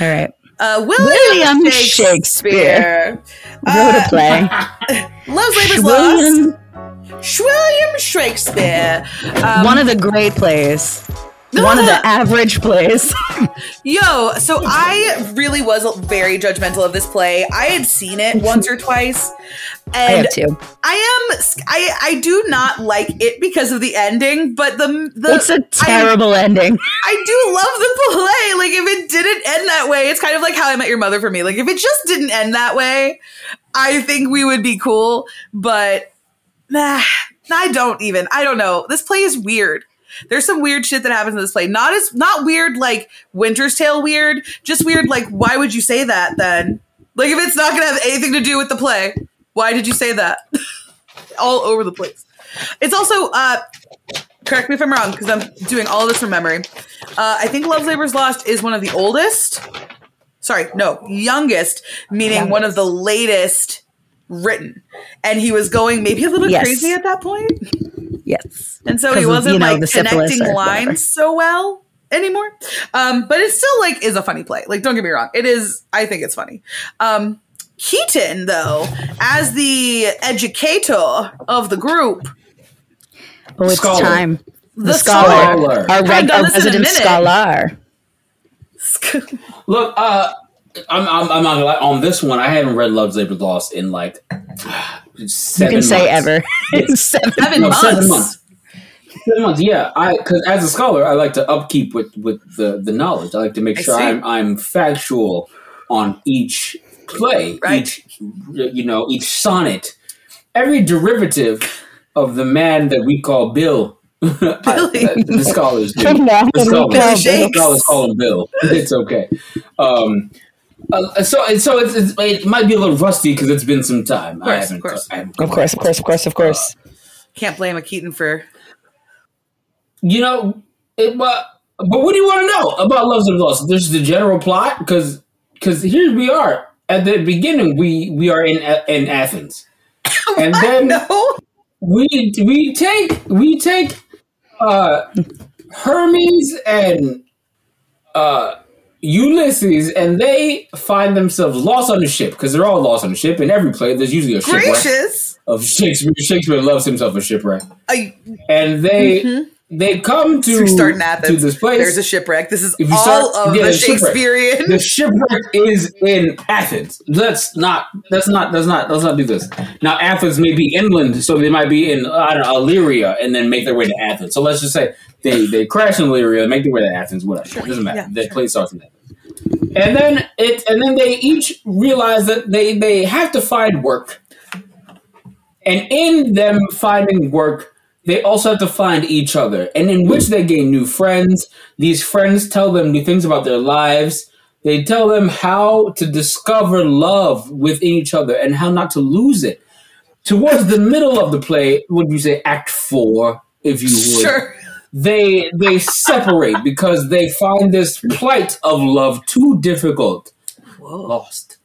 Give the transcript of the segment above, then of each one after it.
All right. Uh, William, William Shakespeare. Shakespeare. Wrote a play. Love's Labor's William, Lost. William Shakespeare. Um, one of the great plays. One of the average plays. Yo, so I really was very judgmental of this play. I had seen it once or twice, I and have two. I am I I do not like it because of the ending, but the the It's a terrible ending. I do love the play. Like if it didn't end that way, it's kind of like how I met your mother for me. Like if it just didn't end that way, I think we would be cool, but nah, I don't even. I don't know. This play is weird. There's some weird shit that happens in this play. Not as not weird like Winter's Tale weird, just weird like why would you say that then? Like if it's not going to have anything to do with the play, why did you say that? all over the place. It's also uh correct me if I'm wrong because I'm doing all of this from memory. Uh, I think Love's Labor's Lost is one of the oldest. Sorry, no, youngest, meaning one of the latest written. And he was going maybe a little Yes. crazy at that point. Yes. And so he wasn't you know, like the connecting lines so well anymore. Um, but it still like is a funny play. Like, don't get me wrong. It is, I think it's funny. Um, Keaton, though, as the educator of the group, Oh, it's Scholar. time. The, The scholar. scholar. Our, reg- our this in a resident scholar. Look, uh, I'm, I'm, I'm not gonna lie. On this one, I haven't read Love's Labor's Lost in like You can say months. ever. Seven. seven No, months. seven months. Seven months. Yeah, I because as a scholar, I like to upkeep with with the the knowledge. I like to make I sure see. I'm I'm factual on each play, Right. each you know each sonnet, every derivative of the man that we call Bill. I- Billy. the scholars do. The scholars, the scholars call him Bill. It's okay. Um, uh, so so it's, it's, it might be a little rusty because it's been some time. course, I of course. I Of course, of course, of course, of course. Can't blame a Keaton for. You know, it, but but what do you want to know about Loves and Lost? There's the general plot because because here we are at the beginning. We we are in in Athens, and then No. we we take we take uh Hermes and uh Ulysses, and they find themselves lost on the ship because they're all lost on the ship. In every play, there's usually a shipwreck Gracious. of Shakespeare. Shakespeare loves himself a shipwreck, I, and they mm-hmm. they come to we start Athens. to this place. There's a shipwreck. This is all start- of yeah, the there's shipwreck. Shakespearean. the shipwreck is in Athens. Let's not. Let's not. Let's not. Let's not do this. Now, Athens may be inland, so they might be in I don't know, Illyria, and then make their way to Athens. So let's just say they they crash in Illyria, make their way to Athens. Whatever. It doesn't matter. Yeah, the place starts in Athens. And then it, and then they each realize that they they have to find work, and in them finding work, they also have to find each other, and in which they gain new friends. These friends tell them new things about their lives. They tell them how to discover love within each other and how not to lose it. Towards the middle of the play, would you say Act Four, if you would? Sure. They they separate because they find this plight of love too difficult. Lost.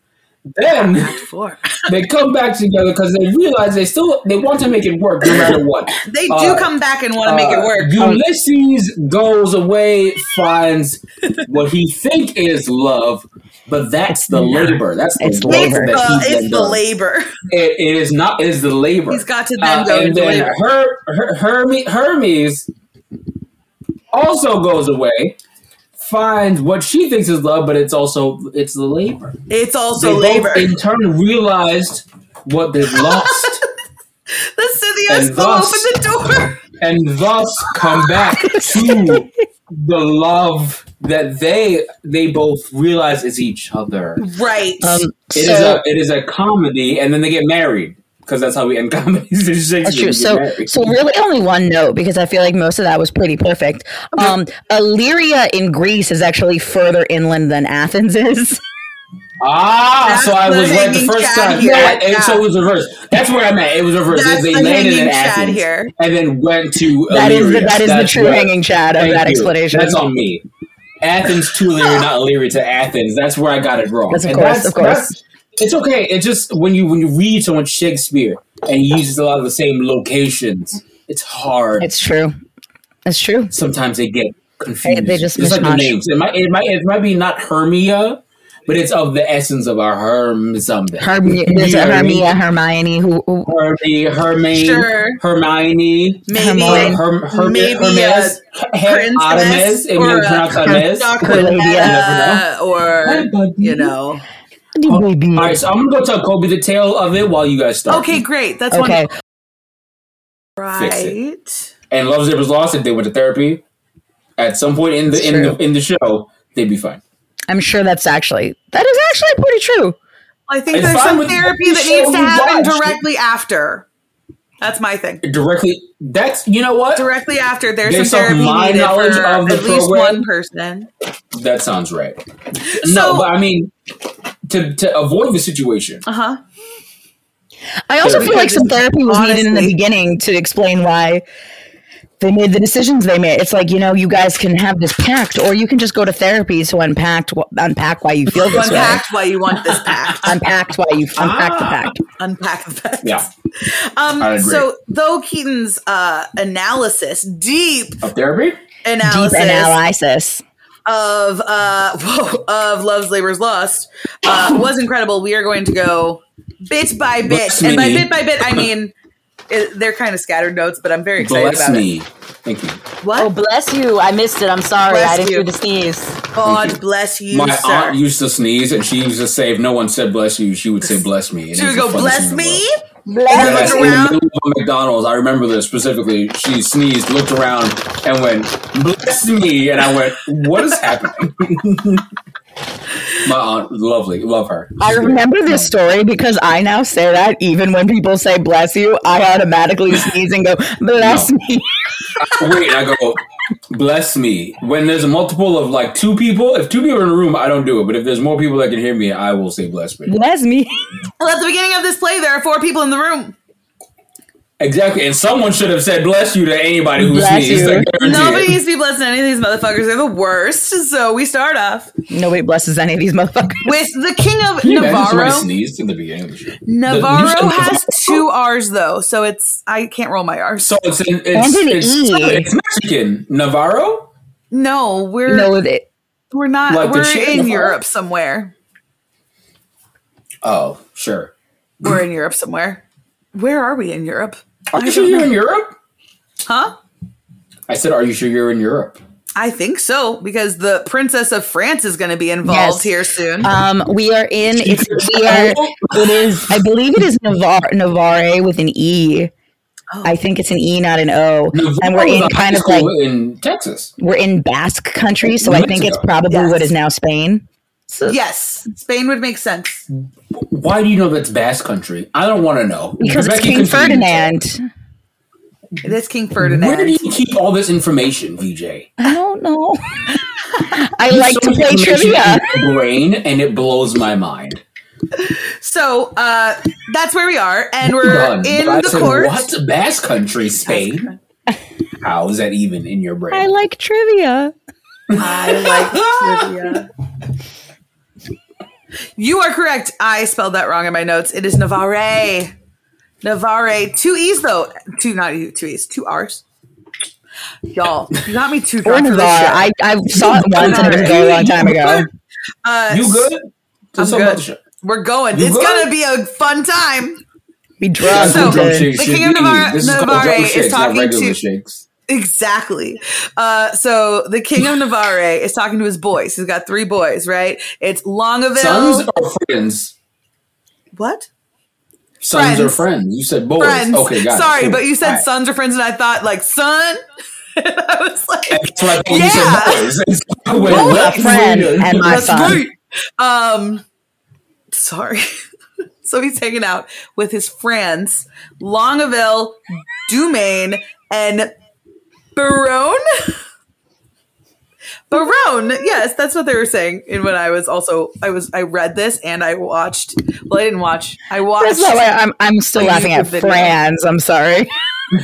Then they come back together because they realize they still they want to make it work no matter what. They do Uh, come back and want to make it Uh, work. Ulysses goes away, finds what he think is love, but that's the labor. That's the It's work labor. that It's the, it's the labor. It- it is not. It is the labor. He's got to then Uh, go and and then labor. Her, her, Hermes, Hermes also goes away, finds what she thinks is love, but it's also it's the labor. It's They also both labor. in turn realized what they've lost, the Scythians and thus- open the door. and thus come back to the love that they they both realize is each other. Right. Um, It is so, a it is a comedy, and then they get married because that's how we end comedies. in Shakespeare, That's true. So, married. so really, only one note because I feel like most of that was pretty perfect. Um, Illyria in Greece is actually further inland than Athens is. Ah, That's so I was right the first time. here. Yeah, and Yeah. so it was reversed. That's where I'm at. It was reversed. That's they the landed in hanging chad Athens here. and then went to That is the, Illyria. that is the true what- hanging chad of that you. explanation. That's on me. Athens to Illyria, not Illyria to Athens. That's where I got it wrong. Yes, of And course, that's- of course. That's- It's okay. It's just when you when you read so much Shakespeare and he uses a lot of the same locations, it's hard. It's true. It's true. Sometimes they get confused. They- they just it's like the names. It might, it might, it might be not Hermia, but it's of the essence of our Herm something. Herm- there's You a know what I mean? Hermia, Hermione, who, who Hermie, Hermione, Sure. Hermione, Maybe Hermione. Herm, Herm, Maybe Hermes, a Her- princess Artemis, and or then Hermes. Dr. Hermia. Or you know. Oh, all right, so I'm gonna go tell Kobe the tale of it while you guys start. Okay, great. That's Okay. wonderful. Fix Right. And Love Zip was lost. If they went to therapy at some point in the in the in the show, they'd be fine. I'm sure that's actually that is actually pretty true. I think It's there's some therapy the that needs to happen watched. directly after. That's my thing. Directly. That's you know what. Directly after, there's Based some therapy my needed knowledge for of the at least one person. That sounds right. So- no, but I mean, to to avoid the situation, Uh huh. I also Because feel like some therapy was needed in the beginning to explain why they made the decisions they made. It's like you know, you guys can have this pact, or you can just go to therapy to unpack unpack why you feel this way. Unpacked why you want this pact. unpack why you unpack the Ah. pact. Unpack the pact. yeah, Um, I agree. so though Keaton's uh, analysis, deep of therapy. analysis Deep analysis. of uh, whoa, of Love's Labor's Lost uh, was incredible. We are going to go bit by bit, Bless and by bit by bit, I mean it, they're kind of scattered notes, but I'm very excited Bless about me. it. Thank you. What? Oh, bless you. I missed it. I'm sorry. Bless I didn't you. do the sneeze. God bless you, My sir. aunt used to sneeze, and she used to say, "If no one said bless you, she would say bless me." And She would go, bless thing in the me. world. And then I looked in the around. middle of McDonald's. I remember this specifically. She sneezed, looked around, and went, "Bless me!" And I went, "What is happening?" My aunt, lovely, love her. I remember this story because I now say that even when people say bless you, I automatically sneeze and go, bless No. me. Wait, I go, "Bless me." When there's a multiple of like two people, if two people are in a room, I don't do it. But if there's more people that can hear me, I will say, "Bless me." Bless me. Well, at the beginning of this play, there are four people in the room. Exactly, and someone should have said "bless you" to anybody who Bless sneezed. you. Nobody needs to be blessed any of these motherfuckers. They're the worst. So we start off Nobody blesses any of these motherfuckers. with the King of Can you Navarro. sneezed in the beginning of the show. Navarro The- has two R's though, so it's I can't roll my R's. So it's in, it's, And an it's, E. it's Mexican. Navarro? No, we're No, it, we're not. Like we're in Navarro? Europe somewhere. Oh, sure. We're in Europe somewhere. Where are we in Europe? Are you sure you're in Europe? Huh? I said, are you sure you're in Europe? I think so because the Princess of France is going to be involved Yes. here soon. um, we are in, it's, we are, it is, I believe it is Navarre, Navarre with an E. I think it's an E, not an O. and we're in kind of like, in Texas. we're in Basque country, so I think it's probably Yes. what is now Spain. So, yes, Spain would make sense. Why do you know that's Basque country? I don't want to know. because it's King. Ferdinand. It is King Ferdinand. Where do you keep all this information, VJ? I don't know. I You like to play trivia. in your brain, and it blows my mind. So uh, that's where we are, and we're Done. in But the said, court. What Basque country, Spain? How is that even in your brain? I like trivia. I like trivia. You are correct. I spelled that wrong in my notes. It is Navarre. Navarre. Two E's though. Two not two E's. Two R's. Y'all, you got me too Or drunk for this Navarre. I, I saw it once and it was a very long time ago. uh, you good? Tell I'm us good. the. We're going. You it's good? gonna be a fun time. We drunk. So- we Drum did. shakes The King of be- Navarre- This is called Navarre drum is shakes, talking to- shakes. Exactly. Uh, so the king of Navarre is talking to his boys. He's got three boys, right? It's Longaville. Sons or friends? what? Sons or Friends. friends? You said boys. Friends. Okay, got it. Sorry, Cool. but you said right. sons or friends, and I thought like son. and I was like, That's what I Yeah. you said boys. A friend and my That's son. right. Um, sorry. so he's hanging out with his friends, Longaville, Dumaine, and Barone. Barone, yes, that's what they were saying. And when I was also, I was, I read this and I watched. Well, I didn't watch. I watched That's not why I'm, I'm still laughing at YouTube video. Franz. I'm sorry.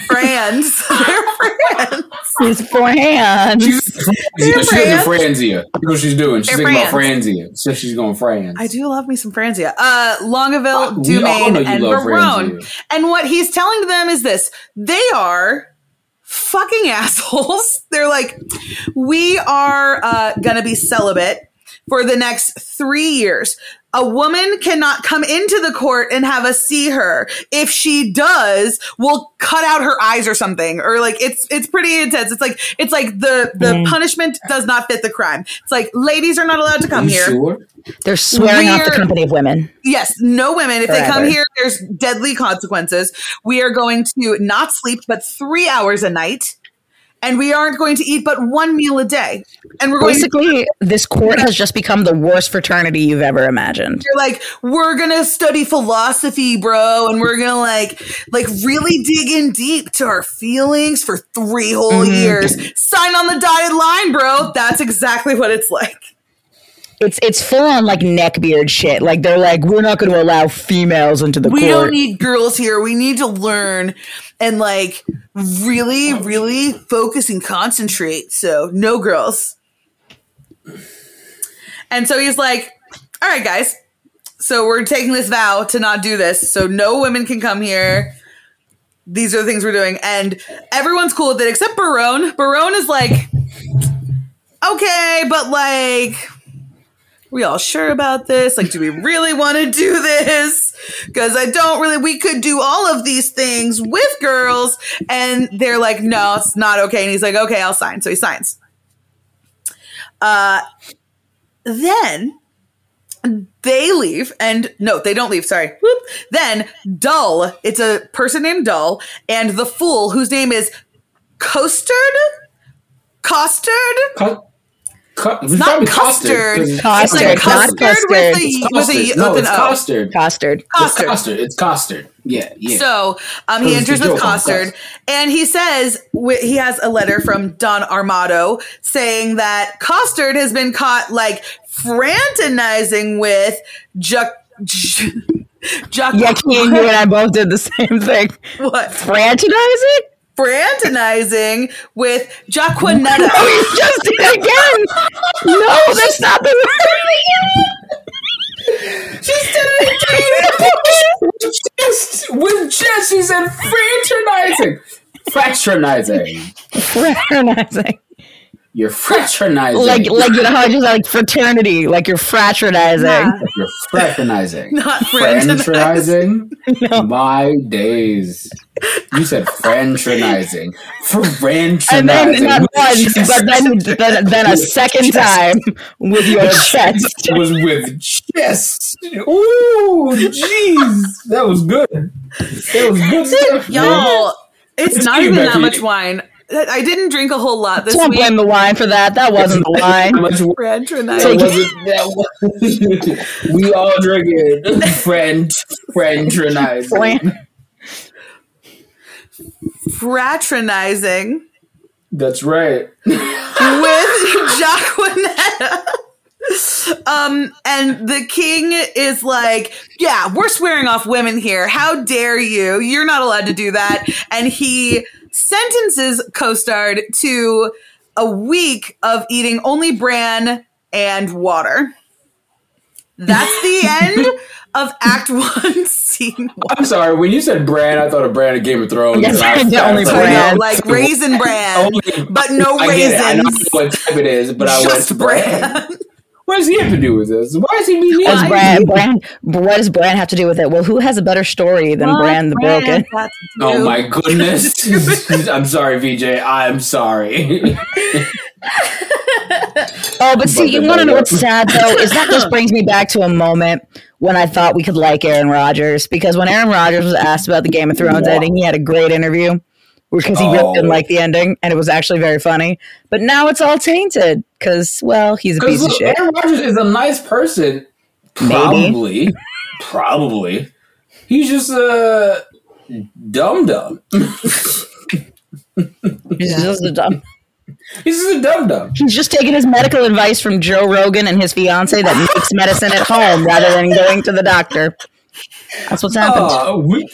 Friends. They're friends. His Franz. She's Franzia. She's Fran. thinking Franzia. That's what she's doing. She's They're thinking about Frans. Franzia. So she's going Franz. I do love me some Franzia. Uh, Longaville, We all know Dumaine, and Barone. Franzia. And what he's telling them is this: they are fucking assholes. They're like, we are uh, gonna be celibate for the next three years. A woman cannot come into the court and have us see her. If she does, we'll cut out her eyes or something. Or like it's it's pretty intense. It's like it's like the the Mm. punishment does not fit the crime. It's like ladies are not allowed to come here. sure? They're swearing off the company of women. Yes, no women. If they come here, there's deadly consequences. We are going to not sleep but three hours a night. And we aren't going to eat but one meal a day. And we're going to Basically, this court has just become the worst fraternity you've ever imagined. you're like, we're gonna study philosophy, bro, and we're gonna like like really dig in deep to our feelings for three whole Mm-hmm. years. Sign on the dotted line, bro. That's exactly what it's like. It's it's full on like neckbeard shit. Like they're like, we're not going to allow females into the We court. don't need girls here. We need to learn and like really, really focus and concentrate. So no girls. And so he's like, all right, guys. So we're taking this vow to not do this. So no women can come here. These are the things we're doing. And everyone's cool with it except Barone. Barone is like, okay, but like, we all sure about this? Like, do we really want to do this? Because I don't really, we could do all of these things with girls. And they're like, no, it's not okay. And he's like, okay, I'll sign. So he signs. Uh, then they leave and no, they don't leave. Sorry. Whoop. Then Dull, it's a person named Dull and the fool whose name is Costard. Costard? Co- co- it's not custard. Custard. It's Custard, like custard, custard. with a It's with custard. a no, with it's an O. custard. Costard. It's Custard. custard. It's custard. Yeah, yeah. So um, he enters with joke on Costard, custard. and he says wi- he has a letter from Don Armado saying that custard has been caught like fraternizing with Jac. Jac- Yeah, Keen, you and I both did the same thing. what? Fraternizing? Fraternizing with Jaquenetta. Oh, you just did it again. No, oh, that's not the Just did it again. Just with Jesse's and fraternizing. Fraternizing. Fraternizing. You're fraternizing. Like, like you know how I just like fraternity, like you're fraternizing. Yeah. You're fraternizing. Not fraternizing. Fraternizing? My days. You said fraternizing. Fraternizing. And then not With once, but then, then then a second chest. time with your chest. It was with chest. Ooh, jeez. That was good. That was good stuff. Y'all, it's It's not even that much wine. I I didn't drink a whole lot this Don't week. blame the wine for that. That wasn't the wine. How much Fraternizing. That wasn't, that was, we all drinking friend fraternizing. Fran- Fraternizing. That's right. with Jaquenetta. Um, and the king is like, Yeah, we're swearing off women here. How dare you? You're not allowed to do that. And he sentences Costard to a week of eating only bran and water. That's the end of Act One, Scene One. I'm sorry. When you said Bran, I thought of Bran of Game of Thrones. Yes, and I- the only was I Bran. like raisin bran, Only- but no I get it. I know raisins. what type it is, but I went Just bran. What does he have to do with this? Why is he being Does Why? Bran, Bran, what does Bran have to do with it? Well, who has a better story than What Bran the brand Broken? Oh my goodness! I'm sorry, VJ. I'm sorry. Oh, but see, But you want to know what's sad though is that just brings me back to a moment when I thought we could like Aaron Rodgers because when Aaron Rodgers was asked about the Game of Thrones Wow. ending, he had a great interview because he really Oh. didn't like the ending and it was actually very funny. But now it's all tainted because well, he's a piece of shit. Aaron Rodgers is a nice person. Probably, probably. He's just a dumb dumb. He's just a dumb. He's just a dumb dumb. He's just taking his medical advice from Joe Rogan and his fiance that makes medicine at home rather than going to the doctor. That's what's happened. Uh, we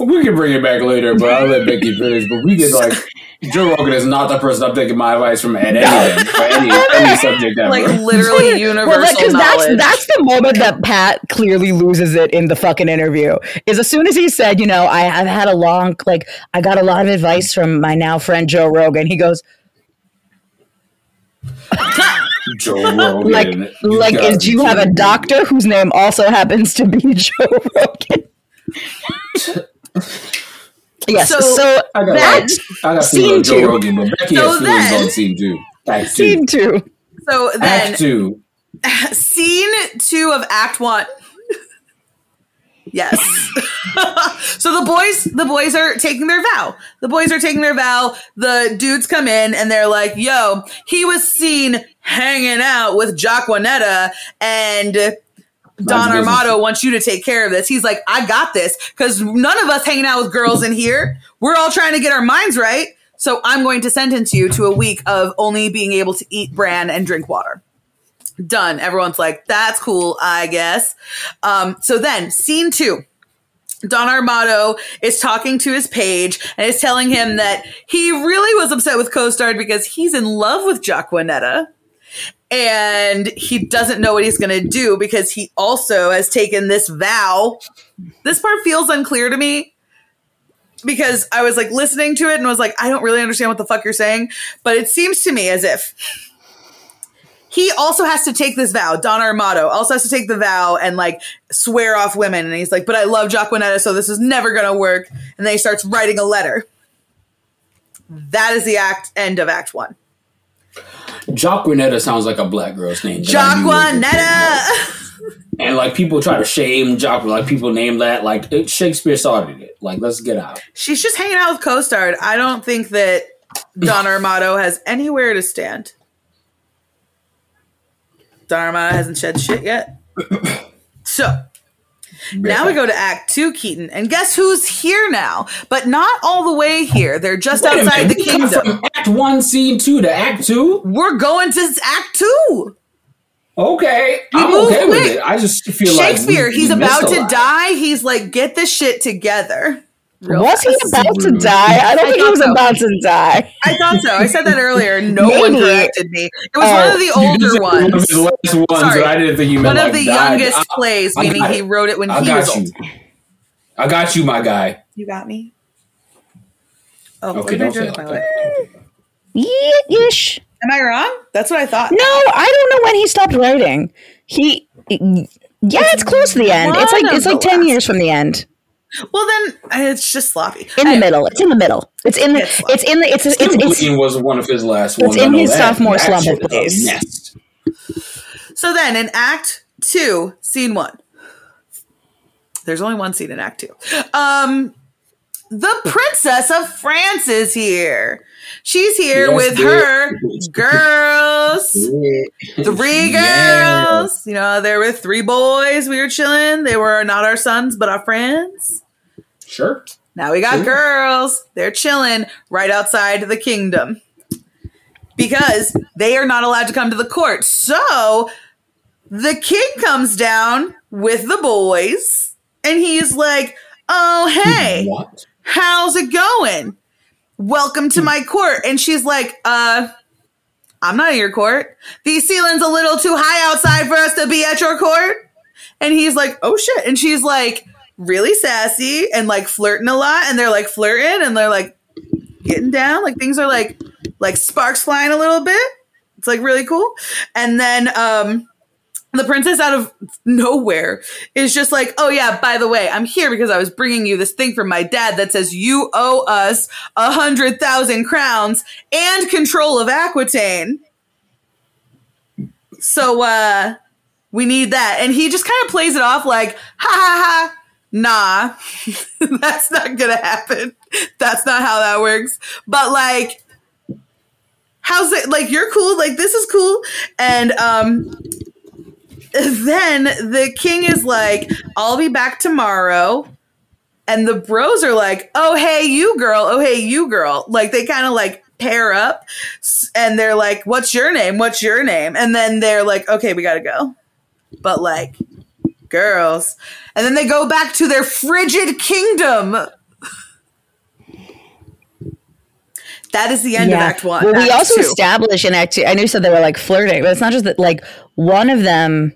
we can bring it back later, but I'll let Becky finish. But we get like Joe Rogan is not the person I'm taking my advice from at anything any any subject ever. Like literally universal Well, because knowledge. that's that's the moment that Pat clearly loses it in the fucking interview. Is as soon as he said, you know, I, I've had a long like I got a lot of advice from my now friend Joe Rogan. He goes Joe Rogan. like like gotta is be you have a kidding me. doctor whose name also happens to be Joe Rogan. yes. So- So, I got that's like, I got scene scene Joe two. Rogan, but Becky So has feelings then- on scene two. Act two. two. so then Act two. scene two of act one yes so the boys the boys are taking their vow the boys are taking their vow the dudes come in and they're like yo he was seen hanging out with Jaquenetta and Don. Armado wants you to take care of this. He's like, I got this because none of us hanging out with girls in here. We're all trying to get our minds right. So I'm going to sentence you to a week of only being able to eat bran and drink water done. Everyone's like, that's cool, I guess. Um, so then, scene two. Don Armado is talking to his page and is telling him that he really was upset with Costard because he's in love with Jaquenetta. And he doesn't know what he's going to do because he also has taken this vow. This part feels unclear to me because I was like listening to it and was like, I don't really understand what the fuck you're saying. But it seems to me as if he also has to take this vow. Don Armado also has to take the vow and like swear off women. And he's like, but I love Jaquenetta, so this is never going to work. And then he starts writing a letter. That is the act end of Act One. Jaquenetta sounds like a black girl's name. that I knew was a Jaquenetta. And like people try to shame Jock, like people name that like it, Shakespeare started it. Like let's get out. She's just hanging out with Costard. I don't think that Don Armado has anywhere to stand. Don Armado hasn't shed shit yet. So now we go to Act Two, Keaton, and guess who's here now? But not all the way here. They're just Wait outside the we kingdom. From act one, scene two to act two. We're going to Act Two. Okay, I'm moved okay with it. I just feel like Shakespeare, we- he's we about to die. He's like, get this shit together. Real Was he about to die? I don't I think he was so. about to die. I thought so. I said that earlier. No one Maybe. corrected me. It was Oh, one of the oh. older just said One of ones. his last ones, Sorry. I didn't think you meant One of like the died. youngest I- plays, I meaning got he wrote it when I he got was you. old. I got you, my guy. You got me. Oh, Okay, what did I don't do say it my like life? Yeah, ish. Am I wrong? That's what I thought. No, I don't know when he stopped writing. He, yeah, it's close to the end. It's like it's like ten last. years from the end. Well, then it's just sloppy. In the Anyway, middle. It's in the middle. It's in the. It's It's in the. It's it's it's. Timberlake was one of his last it's ones. in his that. sophomore That slumber shit is a phase. mess. So then in Act Two, Scene One. There's only one scene in Act Two. Um, the Princess of France is here. She's here Yes, with her girls. Three girls. You know, there were three boys. We were chilling. They were not our sons, but our friends. Sure. Now we got Sure. girls. They're chilling right outside the kingdom because they are not allowed to come to the court. So the king comes down with the boys and he's like, Oh, hey, What? How's it going? Welcome to my court. And she's like, Uh, I'm not in your court. The ceiling's a little too high outside for us to be at your court. And he's like, oh shit. And she's like, really sassy and like flirting a lot. And they're like flirting and they're like getting down. Like things are like, like sparks flying a little bit. It's like really cool. And then, um, the princess out of nowhere is just like, oh yeah, by the way, I'm here because I was bringing you this thing from my dad that says you owe us a hundred thousand crowns and control of Aquitaine. So, uh, we need that. And he just kind of plays it off like, ha ha ha, nah, that's not gonna happen. That's not how that works. But like, how's it? Like, you're cool. Like, this is cool. And, um, then the king is like, I'll be back tomorrow. And the bros are like, oh, hey, you girl. Oh, hey, you girl. Like, they kind of like pair up and they're like, what's your name? What's your name? And then they're like, okay, we got to go. But like, girls. And then they go back to their frigid kingdom. That is the end of Act One. Well, we Act also two. established in Act Two. I knew you said they were like flirting, but it's not just that. Like one of them,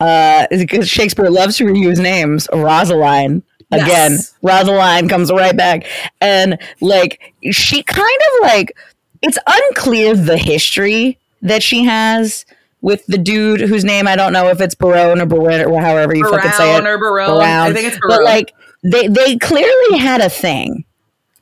uh, because Shakespeare loves to reuse names. Rosaline again. Yes. Rosaline comes right back, and like she kind of like it's unclear the history that she has with the dude whose name I don't know if it's Barone or Barone or however you fucking say it. Barone or Barone. I think it's But like they they clearly had a thing.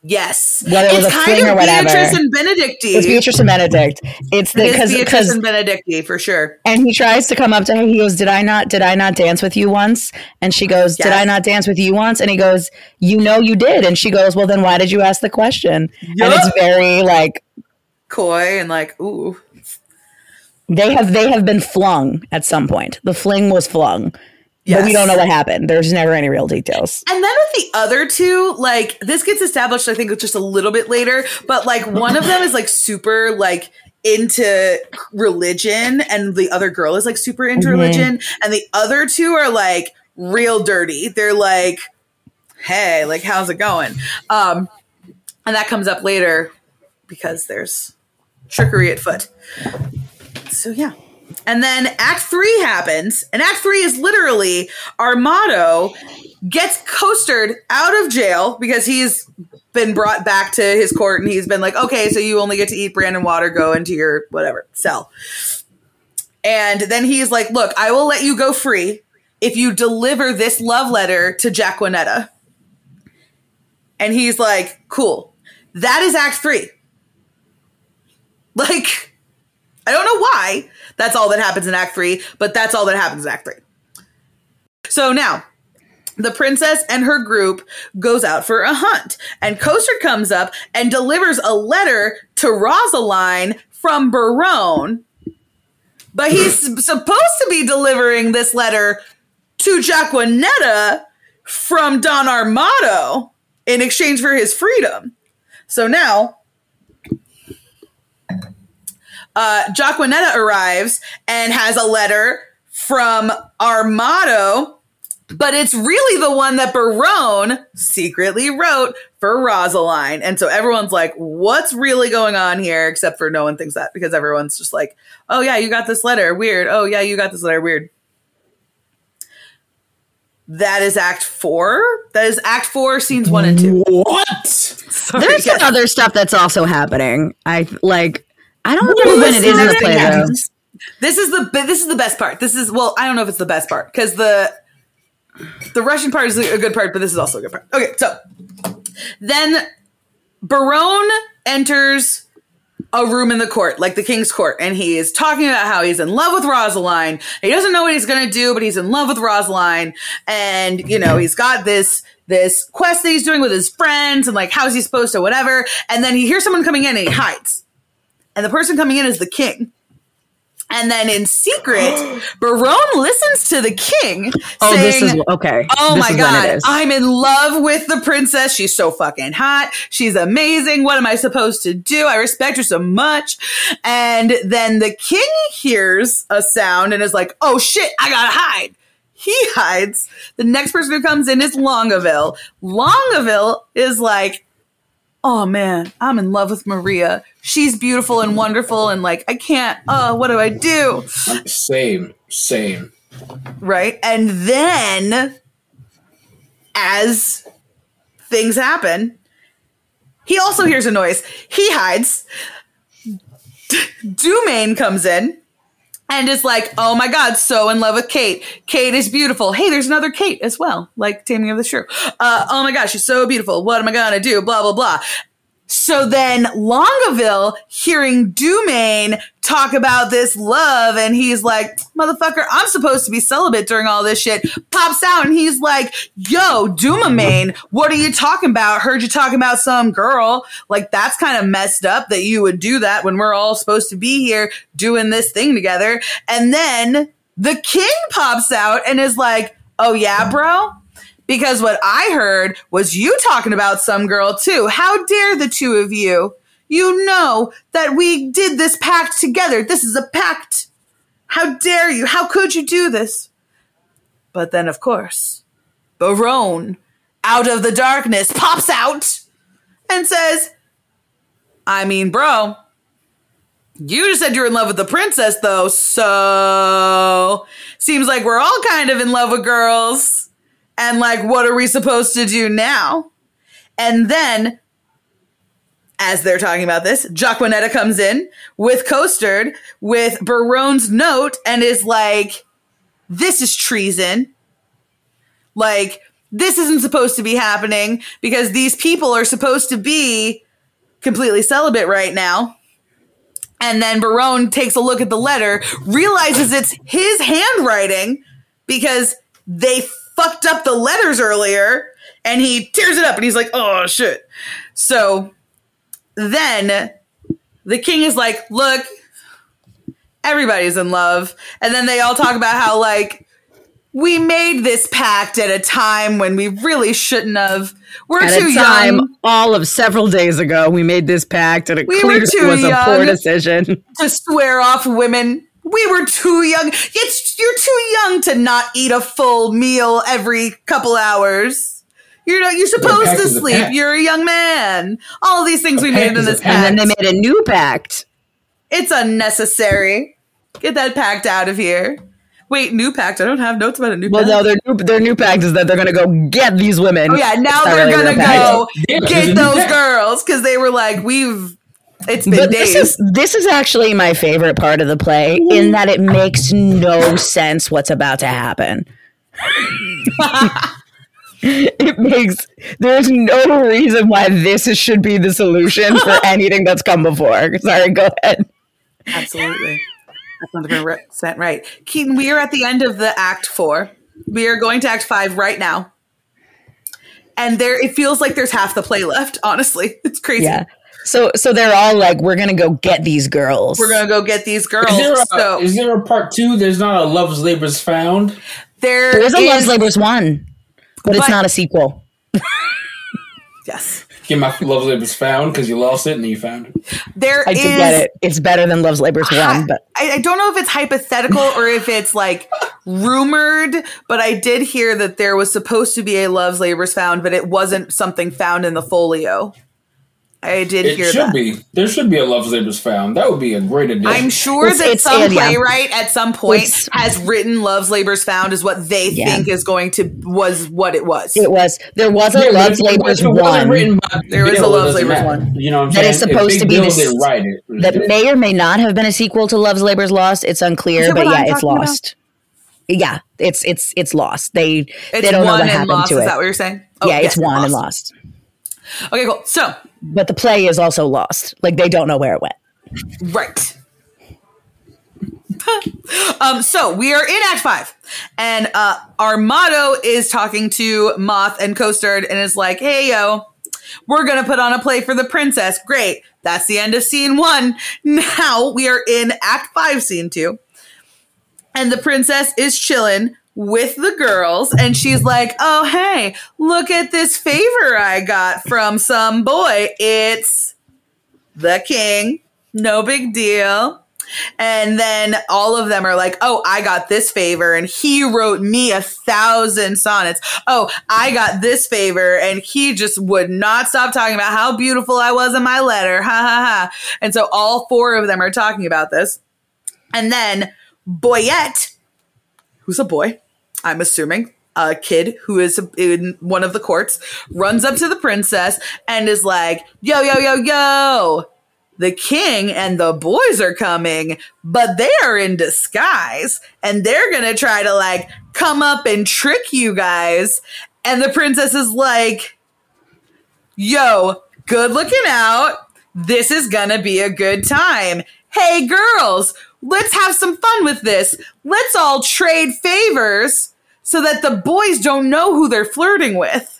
Yes, Whether it was it's a kind fling of or whatever. Beatrice and Benedictine. It's Beatrice and Benedict. It's the It because Beatrice and Benedictine for sure. and he tries to come up to her. He goes, "Did I not? Did I not dance with you once?" And she goes, "Did I not dance with you once?" And he goes, "You know you did." And she goes, "Well, then why did you ask the question?" And it's very like Coy and like, ooh, they have they have been flung at some point. The fling was flung, but we don't know what happened. There's never any real details. And then with the other two, like this gets established, I think, just a little bit later. But like one of them is like super like into religion, and the other girl is like super into religion, and the other two are like real dirty. They're like, hey, like how's it going? Um, and that comes up later because there's trickery at foot. So yeah. And then Act Three happens, and Act Three is literally Armado gets Costard out of jail because he's been brought back to his court, and he's been like, "Okay, so you only get to eat brand and water. Go into your whatever cell." And then he's like, "Look, I will let you go free if you deliver this love letter to Jaquenetta." And he's like, "Cool." That is Act Three. Like, I don't know why that's all that happens in Act Three, but that's all that happens in Act Three. So now, the princess and her group goes out for a hunt, and Costard comes up and delivers a letter to Rosaline from Barone. But he's supposed to be delivering this letter to Jaquenetta from Don Armado in exchange for his freedom. So now uh, Jaquenetta arrives and has a letter from Armado, but it's really the one that Barone secretly wrote for Rosaline. And so everyone's like, what's really going on here? Except for no one thinks that because everyone's just like, oh, yeah, you got this letter. Weird. Oh, yeah, you got this letter. Weird. That is Act Four. That is Act Four, scenes one and two. What? Sorry, There's yes. some other stuff that's also happening. I like. I don't remember when it is in the play though. This is the this is the best part. This is well, I don't know if it's the best part because the the Russian part is a good part, but this is also a good part. Okay, so then Barone enters a room in the court, like the king's court, and he is talking about how he's in love with Rosaline. He doesn't know what he's gonna do, but he's in love with Rosaline, and you know he's got this this quest that he's doing with his friends, and like how's he supposed to whatever. And then he hears someone coming in, and he hides, and the person coming in is the king. And then in secret, Barone listens to the king Oh, this saying, oh is okay. Oh This my is when it god. I'm in love with the princess. She's so fucking hot. She's amazing. What am I supposed to do? I respect her so much. And then the king hears a sound and is like, "Oh shit, I gotta hide." He hides. The next person who comes in is Longaville. Longaville is like, "Oh man, I'm in love with Maria. She's beautiful and wonderful and like I can't. Oh, what do I do?" Same, same. right? And then, as things happen, he also hears a noise. He hides. Dumaine comes in and is like, "Oh my god, so in love with Kate. Kate is beautiful. Hey, there's another Kate as well, like Taming of the Shrew. Uh, oh my gosh, she's so beautiful. What am I gonna do? Blah blah blah." So then Longaville hearing Dumaine talk about this love, and he's like, motherfucker, I'm supposed to be celibate during all this shit, pops out and he's like, yo, Dumaine, what are you talking about? Heard you talking about some girl. Like, that's kind of messed up that you would do that when we're all supposed to be here doing this thing together. And then the king pops out and is like, oh yeah, bro? Because what I heard was you talking about some girl too. How dare the two of you? You know that we did this pact together. This is a pact. How dare you? How could you do this? But then, of course, Barone, out of the darkness, pops out and says, I mean, bro, you just said you're in love with the princess, though, so seems like we're all kind of in love with girls. And like, what are we supposed to do now? And then, as they're talking about this, Jaquenetta comes in with Costard with Barone's note and is like, this is treason. Like, this isn't supposed to be happening because these people are supposed to be completely celibate right now. And then Barone takes a look at the letter, realizes it's his handwriting because they fucked up the letters earlier, and he tears it up and he's like, oh shit. So then the king is like, look, everybody's in love. And then they all talk about how, like, we made this pact at a time when we really shouldn't have. We're At too a time, young all of several days ago, we made this pact, and it We clearly was a poor decision. to swear off women. We were too young. It's you're too young to not eat a full meal every couple hours. You're not. You're supposed to is a sleep. You're a young man. All these things A we made in this pact. pact. And then they made a new pact. it's unnecessary. Get that pact out of here. Wait, new pact. I don't have notes about a new pact. Well, pact. no, their new, their new pact is that they're going to go get these women. Oh yeah, now they're really gonna go Yeah, get those girls because they were like, we've. It's been But days. this is this is actually my favorite part of the play in that it makes no sense what's about to happen. it makes there's no reason why this is, should be the solution for anything that's come before. Sorry, go ahead. Absolutely. That's 100% right. Keaton, we are at the end of the act four. We are going to act five right now. And there, it feels like there's half the play left, honestly. It's crazy. Yeah. So so they're all like, we're gonna go get these girls. We're going to go get these girls. Is there, a, so is there a part two? There's not a Love's Labor's Found. there There is a Love's Labor's one, but it's not a sequel. Yes. Get my Love's Labor's Found because you lost it and then you found it. There I is- did get it. It's better than Love's Labor's one, but I, I don't know if it's hypothetical or if it's like rumored, but I did hear that there was supposed to be a Love's Labor's found, but it wasn't something found in the folio. I did It hear should that. be. There should be a Love's Labor's Found. That would be a great addition. I'm sure It's- that it's- some and, playwright at some point It's- has written "Love's Labor's Found" is what they Yeah. think is going to was what it was. it was there was a Yeah, but Love's it Labor's wasn't one written by There is a Bill, it Love's Labor's matter. one. You know what I'm That saying? is supposed to be Bill this- didn't write it. it that different. may or may not have been a sequel to Love's Labor's Lost. It's unclear, but yeah, I'm it's talking lost. Yeah, it's it's it's lost. They it's they don't know what and happened lost. to Is it. that what you're saying? Oh, yeah, yes, it's one and lost. Okay, cool. So But the play is also lost. Like they don't know where it went. Right. um, so we are in Act Five, and uh, Armado is talking to Moth and Costard, and is like, "Hey, yo, we're gonna put on a play for the princess. Great, that's the end of Scene One. Now we are in Act Five, Scene Two, and the princess is chilling with the girls, and she's like, "Oh, hey, look at this favor I got from some boy. It's the king." no big deal. And then all of them are like, oh, I got this favor and he wrote me a thousand sonnets. Oh, I got this favor and he just would not stop talking about how beautiful I was in my letter. Ha ha ha. And so all four of them are talking about this. And then Boyette, who's a boy, I'm assuming, a kid who is in one of the courts, runs up to the princess and is like, yo, yo, yo, yo the king and the boys are coming, but they are in disguise and they're gonna try to like come up and trick you guys. And the princess is like, yo, good looking out. This is gonna be a good time. Hey, girls, let's have some fun with this. Let's all trade favors so that the boys don't know who they're flirting with.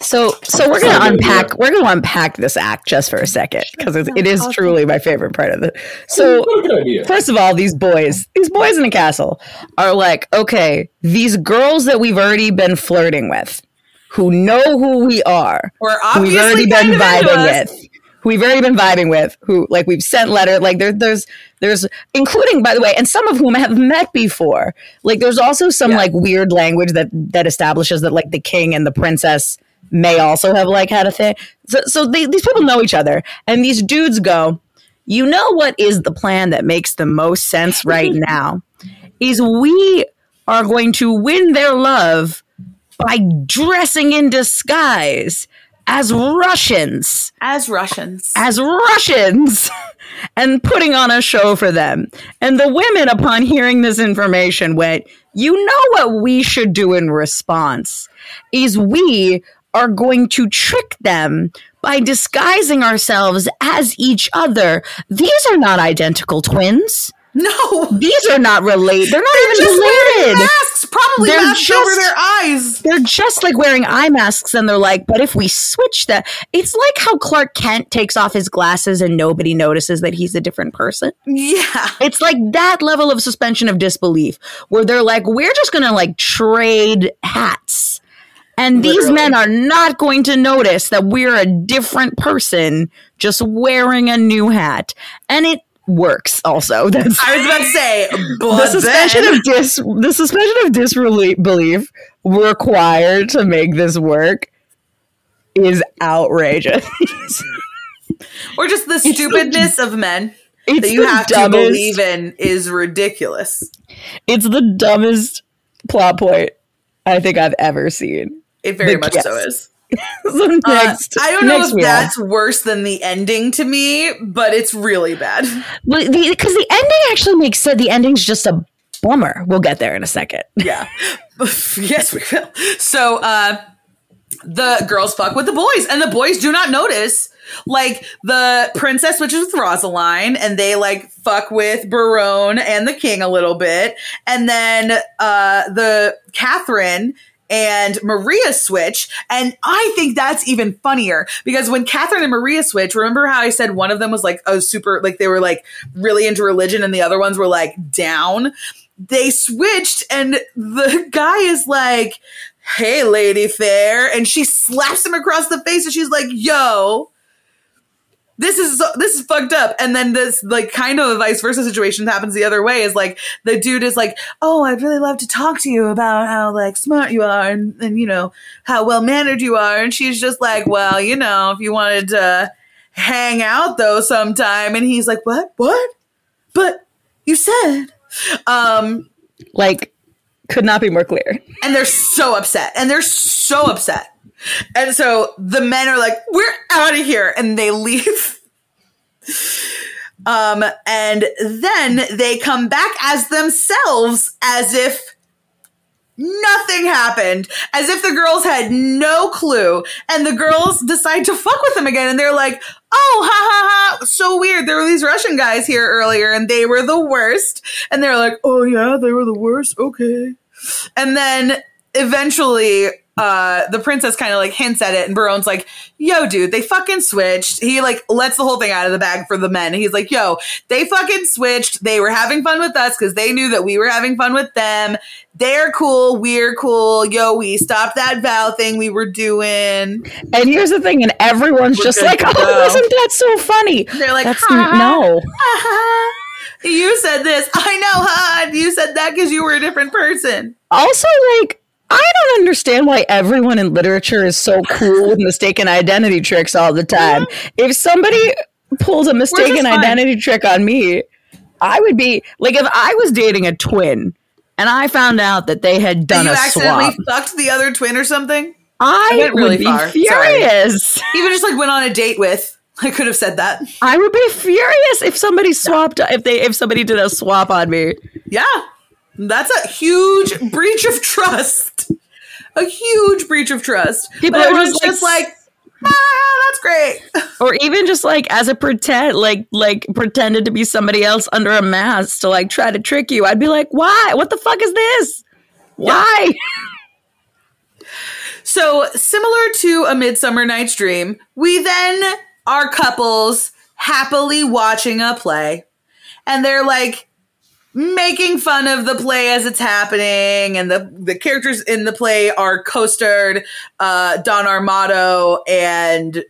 So so we're gonna unpack we're gonna unpack this act just for a second because it is truly my favorite part of it. So What a good idea. First of all, these boys, these boys in the castle are like, okay, these girls that we've already been flirting with, who know who we are, We're who we've already been kind of into vibing us. with, who we've already been vibing with, who like we've sent letter, like there, there's there's including by the way, and some of whom have met before. Like there's also some Yeah. like weird language that that establishes that like the king and the princess may also have like had a thing. So, so they, these people know each other, and these dudes go, you know what is the plan that makes the most sense right now? Is we are going to win their love by dressing in disguise as Russians As Russians. as Russians and putting on a show for them. And the women, upon hearing this information, went, You know what we should do in response? Is we are going to trick them by disguising ourselves as each other. These are not identical twins. no. These are not related. They're not They're even related. Probably They're masks over just- their eyes. They're just like wearing eye masks, and they're like, but if we switch that, it's like how Clark Kent takes off his glasses and nobody notices that he's a different person. Yeah. It's like that level of suspension of disbelief where they're like, we're just going to like trade hats. And these Literally. men are not going to notice that we're a different person just wearing a new hat. And it works also. That's I was about to say, the suspension then, of dis the suspension of disbelief required to make this work is outrageous. or just the the- stupidness of men that you the have to believe in is ridiculous. It's the dumbest plot point I think I've ever seen. It very The much guess. so is. So Uh, I don't know if that's worse than the ending to me, but it's really bad. because the, the ending actually makes sense. The ending's just a bummer. We'll get there in a second. Yeah. yes, we will. So uh the girls fuck with the boys, and the boys do not notice. Like the princess switches with Rosaline, and they like fuck with Berowne and the king a little bit, and then uh the Catherine and Maria switch, and I think that's even funnier because when Catherine and Maria switch, remember how I said one of them was like a super, like they were like really into religion, and the other ones were like down? They switched and the guy is like hey lady fair and she slaps him across the face and she's like yo this is this is fucked up. And then this like kind of a vice versa situation happens the other way is like the dude is like oh i'd really love to talk to you about how like smart you are and, and you know how well mannered you are. And she's just like well you know if you wanted to hang out though sometime. And he's like what? What? But you said um Like, could not be more clear. and they're so upset. And they're so upset and so the men are like we're out of here and they leave. Um and then they come back as themselves as if nothing happened as if the girls had no clue. And the girls decide to fuck with them again and they're like oh ha ha ha so weird. There were these russian guys here earlier and they were the worst. And they're like oh yeah they were the worst. Okay. And then eventually uh the princess kind of like hints at it and Berowne's like yo dude they fucking switched. He like lets the whole thing out of the bag for the men. He's like yo they fucking switched. They were having fun with us because they knew that we were having fun with them. They're cool. We're cool. Yo we stopped that vow thing we were doing. And here's the thing, and everyone's We're just like, "Oh, go." isn't that so funny?" they're like That's "Ha, no. ha, ha. you said this. I know huh you said that because you were a different person. Also, like, I don't understand why everyone in literature is so cool with mistaken identity tricks all the time. If somebody pulled a mistaken identity trick on me, I would be like, if I was dating a twin and I found out that they had done you a accidentally swap, fucked the other twin or something I went really would be far. Sorry. furious. even just like went on a date with. I could have said that. I would be furious if somebody swapped if they if somebody did a swap on me. Yeah. That's a huge breach of trust. A huge breach of trust. People but are everyone's just, like, like, ah, that's great. or even just like as a pretend like like pretended to be somebody else under a mask to like try to trick you i'd be like why what the fuck is this why So, similar to A Midsummer Night's Dream, we then are couples happily watching a play. And they're like making fun of the play as it's happening. And the, the characters in the play are Costard uh, Don Armado and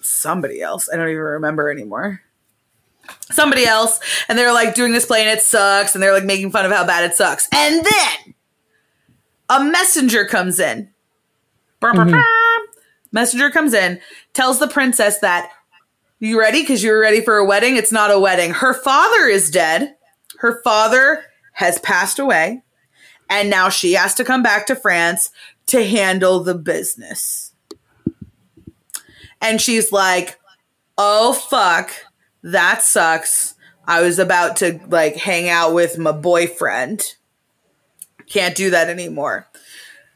somebody else. I don't even remember anymore. Somebody else. And they're like doing this play and it sucks. And they're like making fun of how bad it sucks. And then a messenger comes in. Brr, Messenger comes in, tells the princess that you ready because you were ready for a wedding. It's not a wedding. Her father is dead. Her father has passed away, and now she has to come back to France to handle the business. And she's like, "Oh fuck, that sucks." I was about to like hang out with my boyfriend. Can't do that anymore.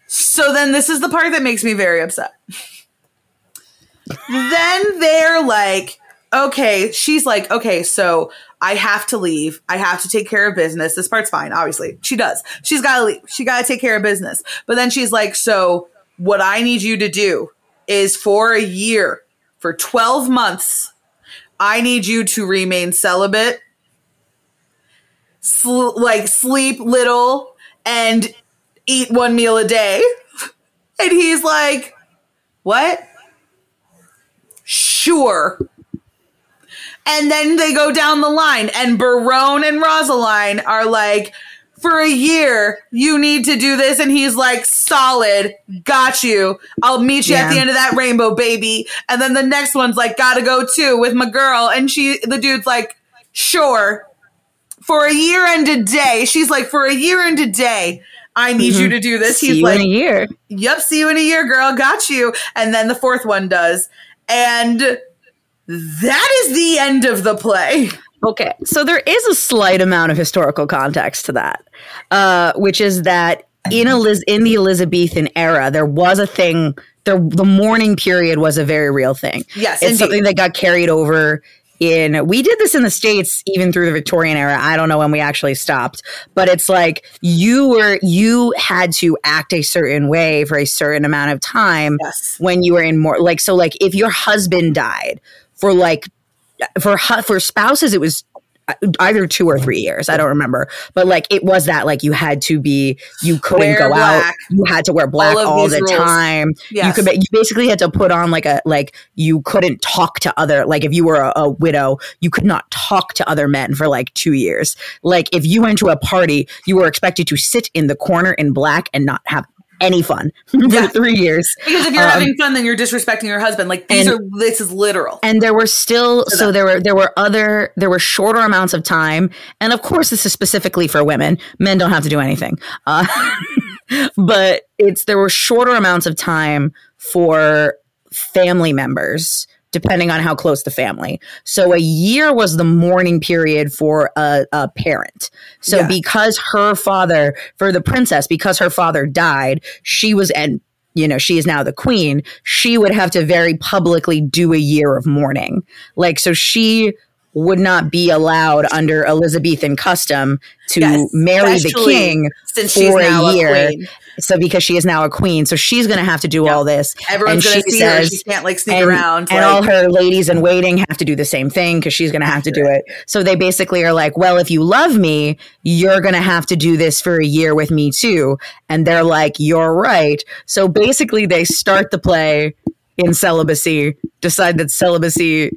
So then this is the part that makes me very upset. then they're like, okay, she's like, okay, so I have to leave. I have to take care of business. This part's fine, obviously. She does. She's got to leave. She got to take care of business. But then she's like, so what I need you to do is for a year, for 12 months, I need you to remain celibate, sl- like sleep little, and eat one meal a day. And he's like, What? Sure. And then they go down the line, and Berowne and Rosaline are like, for a year, you need to do this. And he's like, solid, got you. I'll meet you at the end of that rainbow, baby. And then the next one's like, gotta go too with my girl. And she, the dude's like, sure. For a year and a day. She's like, for a year and a day, I need you mm-hmm. to do this. See he's you like, in a year. Yep, see you in a year, girl. Got you. And then the fourth one does. And that is the end of the play. Okay, so there is a slight amount of historical context to that, uh, which is that in Eliz- in the Elizabethan era, there was a thing. There, the mourning period was a very real thing. Yes, it's indeed. something that got carried over. In we did this in the states even through the Victorian era. I don't know when we actually stopped, but it's like you were you had to act a certain way for a certain amount of time Yes. when you were in more like so like if your husband died for like for for spouses it was uh, either two or three years. I don't remember. But like it was that like you had to be you couldn't Wear go out. you had to wear black All all, the rules. time. You could you basically had to put on like a like you couldn't talk to other like if you were a, a widow you could not talk to other men for like two years. Like if you went to a party you were expected to sit in the corner in black and not have any fun for Yeah. three years Because if you're Um, having fun, then you're disrespecting your husband. Like these and- are this is literal. and there were still so there were there were other there were shorter amounts of time and of course this is specifically for women men don't have to do anything uh, but it's there were shorter amounts of time for family members depending on how close the family. So a year was the mourning period for a, a parent. So Yeah. because her father for the princess because her father died she was and you know she is now the queen she would have to very publicly do a year of mourning. Like so she would not be allowed under elizabethan custom to Yes, marry the king Since for she's a now a, year. queen. so because she is now a queen so she's going to have to do Yeah. all this Everyone's gonna she see her. She can't like sneak and, around. and like, all her ladies in waiting have to do the same thing because she's going to have to do it. So they basically are like, well, if you love me, you're going to have to do this for a year with me too. And they're like, you're right. So basically, they start the play in celibacy, decide that celibacy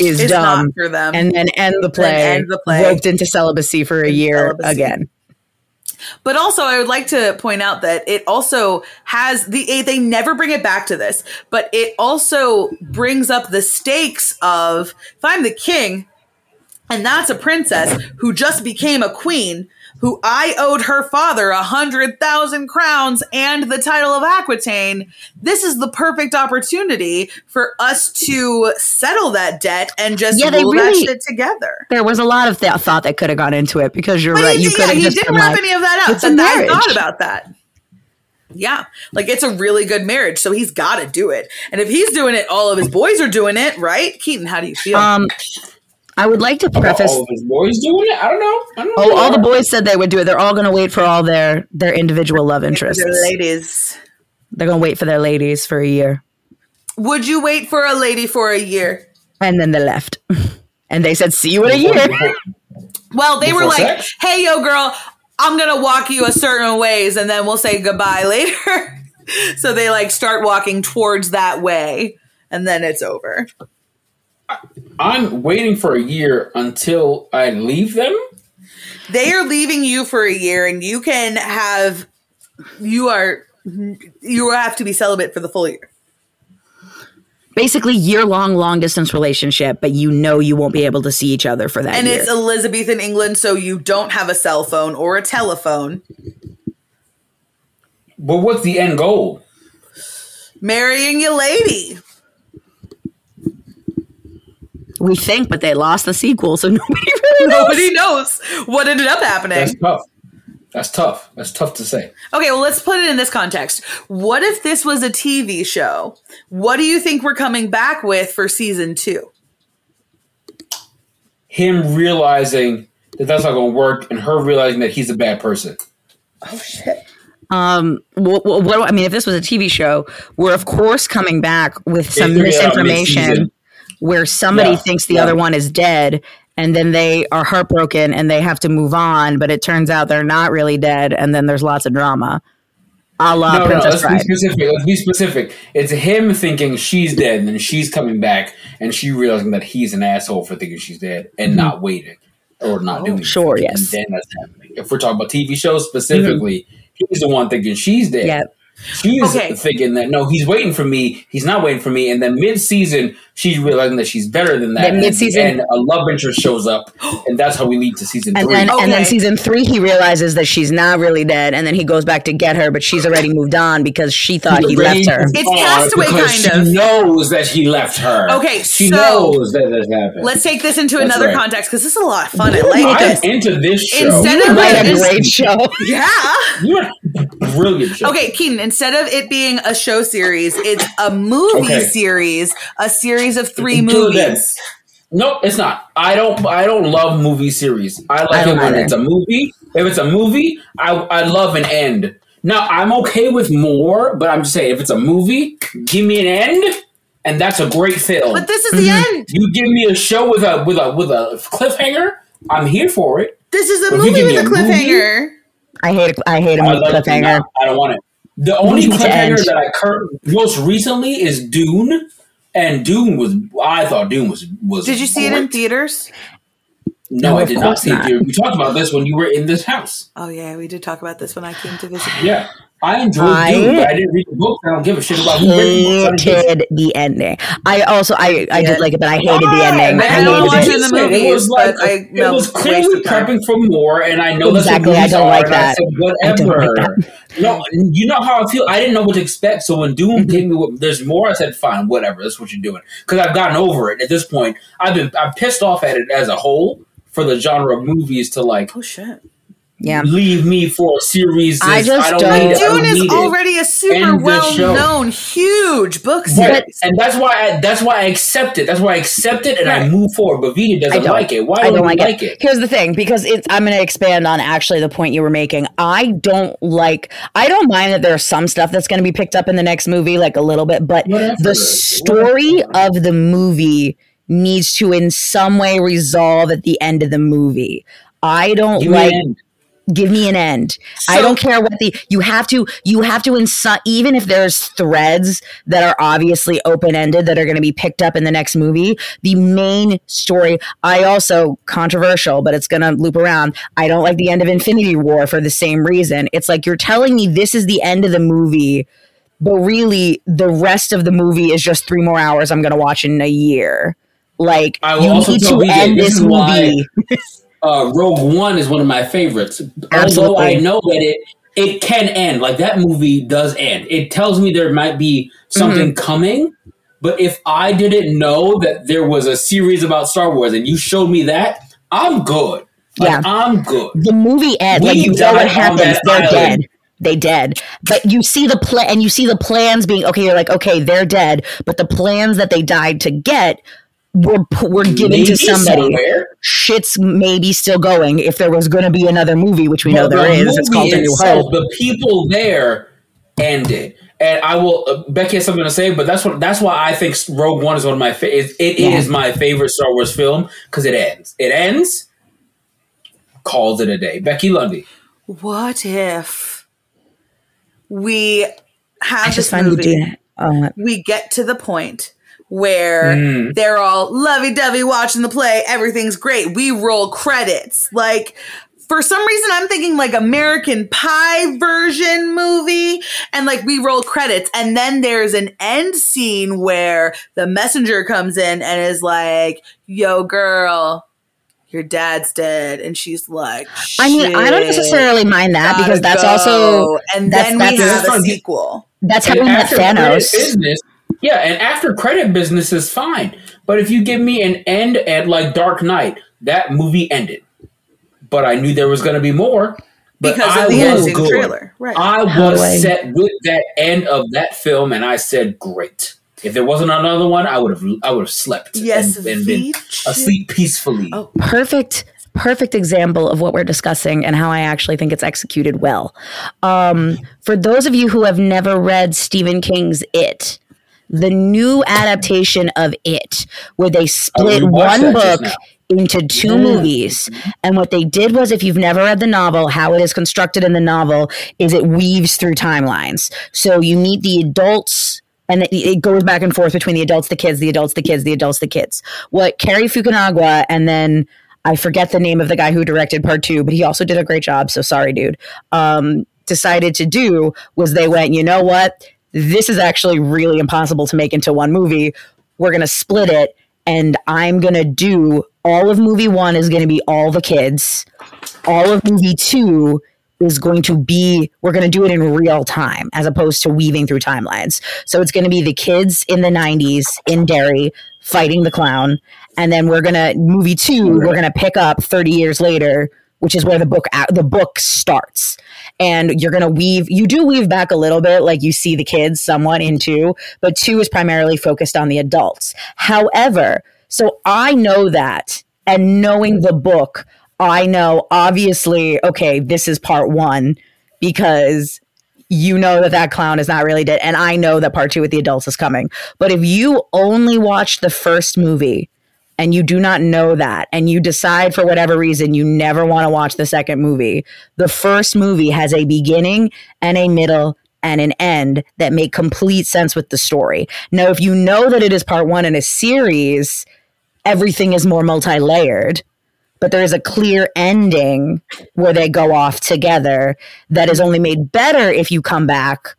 is it's dumb, not for them. and then end the play, end the play. roped into celibacy for a year celibacy. again. But also, I would like to point out that it also has the they never bring it back to this, but it also brings up the stakes of if I'm the king and that's a princess who just became a queen, who I owed her father a hundred thousand crowns and the title of Aquitaine. This is the perfect opportunity for us to settle that debt and just Yeah, they really- that shit together. There was a lot of th- thought that could have gone into it because you're But right. he, You could have he just didn't been wrap like, any of that it's a But I thought about that. Yeah, like it's a really good marriage, so he's got to do it. And if he's doing it, all of his boys are doing it, right? Keaton, how do you feel? um, I would like to preface all of his boys doing it? I don't know. I don't know. Oh, all the boys said they would do it. They're all going to wait for all their their individual love interests. The ladies, They're going to wait for their ladies for a year, would you wait for a lady for a year? and then they left. And they said, "See you in a year." Well, they were like, sex? "Hey, yo, girl, I'm gonna walk you a certain ways, and then we'll say goodbye later." so they like start walking towards that way, and then it's over. I'm waiting for a year until I leave them. they are leaving you for a year and you can have you are you have to be celibate for the full year basically year long long distance relationship, but you know you won't be able to see each other for that And year. it's Elizabethan England, so you don't have a cell phone or a telephone. But what's the end goal? Marrying your lady. We think, but they lost the sequel, so nobody really knows. Nobody knows what ended up happening. That's tough. That's tough. That's tough to say. Okay, well, let's put it in this context. What if this was a TV show? What do you think we're coming back with for season two? Him realizing that that's not going to work, and her realizing that he's a bad person. Oh, shit. Um, what, what, what- I mean, if this was a TV show, we're of course coming back with some figured it out misinformation mid-season. Where somebody Yeah, thinks the yeah. other one is dead, and then they are heartbroken and they have to move on, but it turns out they're not really dead, and then there's lots of drama. A la no, no, let's be specific. Let's be specific. It's him thinking she's dead, and then she's coming back, and she realizing that he's an asshole for thinking she's dead and not waiting or not doing. Mm-hmm. sure, anything. yes. And then that's happening. If we're talking about TV shows specifically, he's the one thinking she's dead. Yeah. She's Okay. thinking that no, he's waiting for me. He's not waiting for me. And then mid-season, she's realizing that she's better than that. Then and mid-season- end, a love interest shows up, and that's how we lead to season And three. then, and then season three, he realizes that she's not really dead, and then he goes back to get her, but she's already moved on because she thought he left her. It's Castaway, because kind of. She knows that he left her. Okay, she so- knows that this happened. Let's take this into That's another right. context because this is a lot of fun. I like I'm this. into this show. Instead You of write it a is- great show. Yeah. You're a brilliant show. Okay, Keaton, instead of it being a show series, it's a movie Okay. series, a series of three Until then. movies. Nope, it's not. I don't. I don't love movie series. I like I it when either. it's a movie. If it's a movie, I I love an end. Now I'm okay with more, but I'm just saying if it's a movie, give me an end, and that's a great film. But this is the Mm-hmm. end. you give me a show with a with a with a cliffhanger, I'm here for it. This is a If movie with a a movie- cliffhanger. I hate. I hate a I movie like it. cliffhanger. No, I don't want it. The only Movie to end. cliffhanger that I cur- most recently is Dune, and Dune was I thought Dune was was. Did you see it in theaters? No, No, I did not course see it. not. Dune. We talked about this when you were in this house. Oh yeah, we did talk about this when I came to visit. Yeah, I enjoyed I- Dune, but I didn't read the book. I don't give a shit about who read the books. I don't give a shit. hated the ending. I also I I Yeah. did like it, but I hated the ending. I I don't hated watch it. it the Listen, movies, It was like but I- it no, was clearly prepping for more, and I know Exactly, I don't like movies I that. said, I don't like whatever. No, you know how I feel. I didn't know what to expect. So when Dune mm-hmm. came me with "There's more," I said, "Fine, whatever. That's what you're doing." Because I've gotten over it at this point. I've been I'm pissed off at it as a whole for the genre of movies to like Oh shit! Yeah. leave me for a series. I just don't don't-. I don't Dune is already a super show. well-known, huge book series. Right. and that's why I, that's why I accept it. That's why I accept it and I move forward. But Vita doesn't like it. Why I don't, don't you like, like it. it? Here's the thing, because it's I'm going to expand on actually the point you were making. I don't like. I don't mind that there's some stuff that's going to be picked up in the next movie, like a little bit, but Whatever. the story of the movie needs to in some way resolve at the end of the movie. I don't Give like. Give me an end. I don't care what the you have to you have to in even if there's threads that are obviously open ended that are going to be picked up in the next movie. The main story. I also controversial, but it's going to loop around. I don't like the end of Infinity War for the same reason. It's like you're telling me this is the end of the movie. But really, the rest of the movie is just three more hours I'm going to watch in a year. Like I will you also need to end this this is why- movie. Uh, Rogue One is one of my favorites. Although I know that it it can end. Like that movie does end. It tells me there might be something Mm-hmm. coming. But if I didn't know that there was a series about Star Wars and you showed me that, I'm good. Like, Yeah. I'm good. the movie ends like you know what happens they're island. dead they dead but you see the plan and you see the plans being okay you're like okay they're dead but the plans that they died to get were pu- were given Maybe to somebody somewhere. shit's maybe still going if there was going to be another movie which we know But there the is it's movie called a new hope The people there ended. And I will. Uh, Becky has something to say, but that's what. That's why I think Rogue One is one of my. Fa- it, it Yeah. is my favorite Star Wars film because it ends. It ends. Calls it a day. Becky Lundy. What if we have i this just find the movie? dude oh, we get to the point where Mm. they're all lovey-dovey watching the play everything's great we roll credits like for some reason i'm thinking like american pie version movie and and like we roll credits, and then there's an end scene where the messenger comes in and is like, "Yo, girl." Your dad's dead, and she's like, I mean, I don't necessarily mind that because that's go." also and that's- then that's- we have a That's- sequel. that's And happening with after Thanos. business, yeah, and after credit business is fine. But if you give me an end at like Dark Knight, that movie ended. But I knew there was going to be more. But Because of I the was ending good. trailer. Right. I was do set with that end of that film, and I said, "Great." If there wasn't another one, I would have I would have slept Yes, and, and been Veach. asleep peacefully. Oh. perfect perfect example of what we're discussing and how I actually think it's executed well. Um, for those of you who have never read Stephen King's It, the new adaptation of It, where they split rewatched one book into two Yeah. movies. And what they did was, if you've never read the novel, how it is constructed in the novel is it weaves through timelines. So you meet the adults. And it, it goes back and forth between the adults, the kids, the adults, the kids, the adults, the kids. What Cary Fukunaga and then I forget the name of the guy who directed part two, but he also did a great job. So sorry, dude. Um, decided to do was they went, you know what? This is actually really impossible to make into one movie. We're going to split it. And I'm going to do all of movie one is going to be all the kids. All of movie two is going to be, we're going to do it in real time as opposed to weaving through timelines. So it's going to be the kids in the 90s in Derry fighting the clown and then we're gonna movie two we're gonna pick up 30 years later which is where the book the book starts. And you're gonna weave you do weave back a little bit like you see the kids somewhat in two but two is primarily focused on the adults. However so i know that and knowing the book i know obviously okay this is part one because you know that that clown is not really dead and i know that part two with the adults is coming. But if you only watch the first movie and you do not know that and you decide for whatever reason you never want to watch the second movie the first movie has a beginning and a middle and an end that make complete sense with the story now if you know that it is part one in a series everything is more multi-layered but there is a clear ending where they go off together that is only made better if you come back.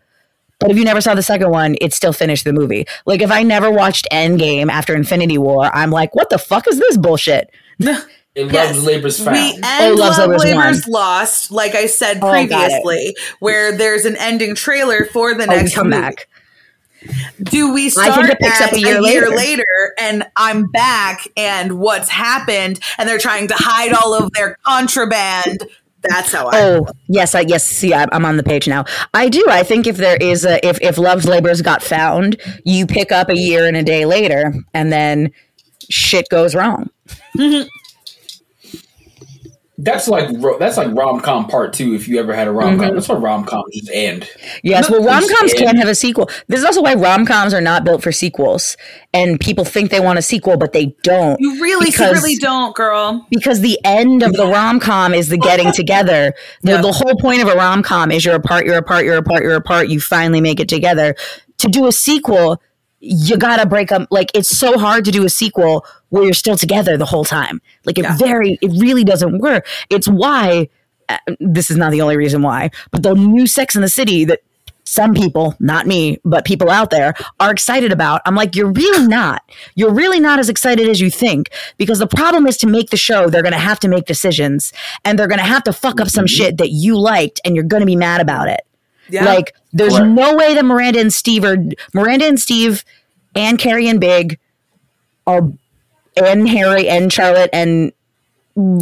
But if you never saw the second one, it still finished the movie. Like if I never watched Endgame after Infinity War, I'm like, what the fuck is this bullshit? It Yes. loves labor's found. We end Oh, Love Labor's Labor's. Lost, like I said Oh, previously, where there's an ending trailer for the Oh, next come movie. back. Do we I start think it picks at up a year later. later and I'm back and what's happened and they're trying to hide all of their contraband? That's how I. Oh yes, I yes. See, I, I'm on the page now. I do. I think if there is a if if Love's Labor's got found, you pick up a year and a day later, and then shit goes wrong. That's like that's like rom com part two. If you ever had a rom com, Mm-hmm. that's what rom coms just end. Yes, well, rom coms can't have a sequel. This is also why rom coms are not built for sequels, and people think they want a sequel, but they don't. You really because- secretly don't, girl. because the end of the rom com is the getting together. The, Yeah. the whole point of a rom com is you're apart, you're apart, you're apart, you're apart. You finally make it together. To do a sequel, you gotta break up. Like it's so hard to do a sequel where you're still together the whole time. Like it Yeah. very, it really doesn't work. It's why. Uh, this is not the only reason why, but the new Sex in the City that some people, not me, but people out there are excited about. I'm like, you're really not. You're really not as excited as you think because the problem is to make the show, they're going to have to make decisions and they're going to have to fuck up some shit that you liked and you're going to be mad about it. Yeah. Like, there's Correct. no way that Miranda and Steve are, Miranda and Steve and Carrie and Big are, and Harry and Charlotte and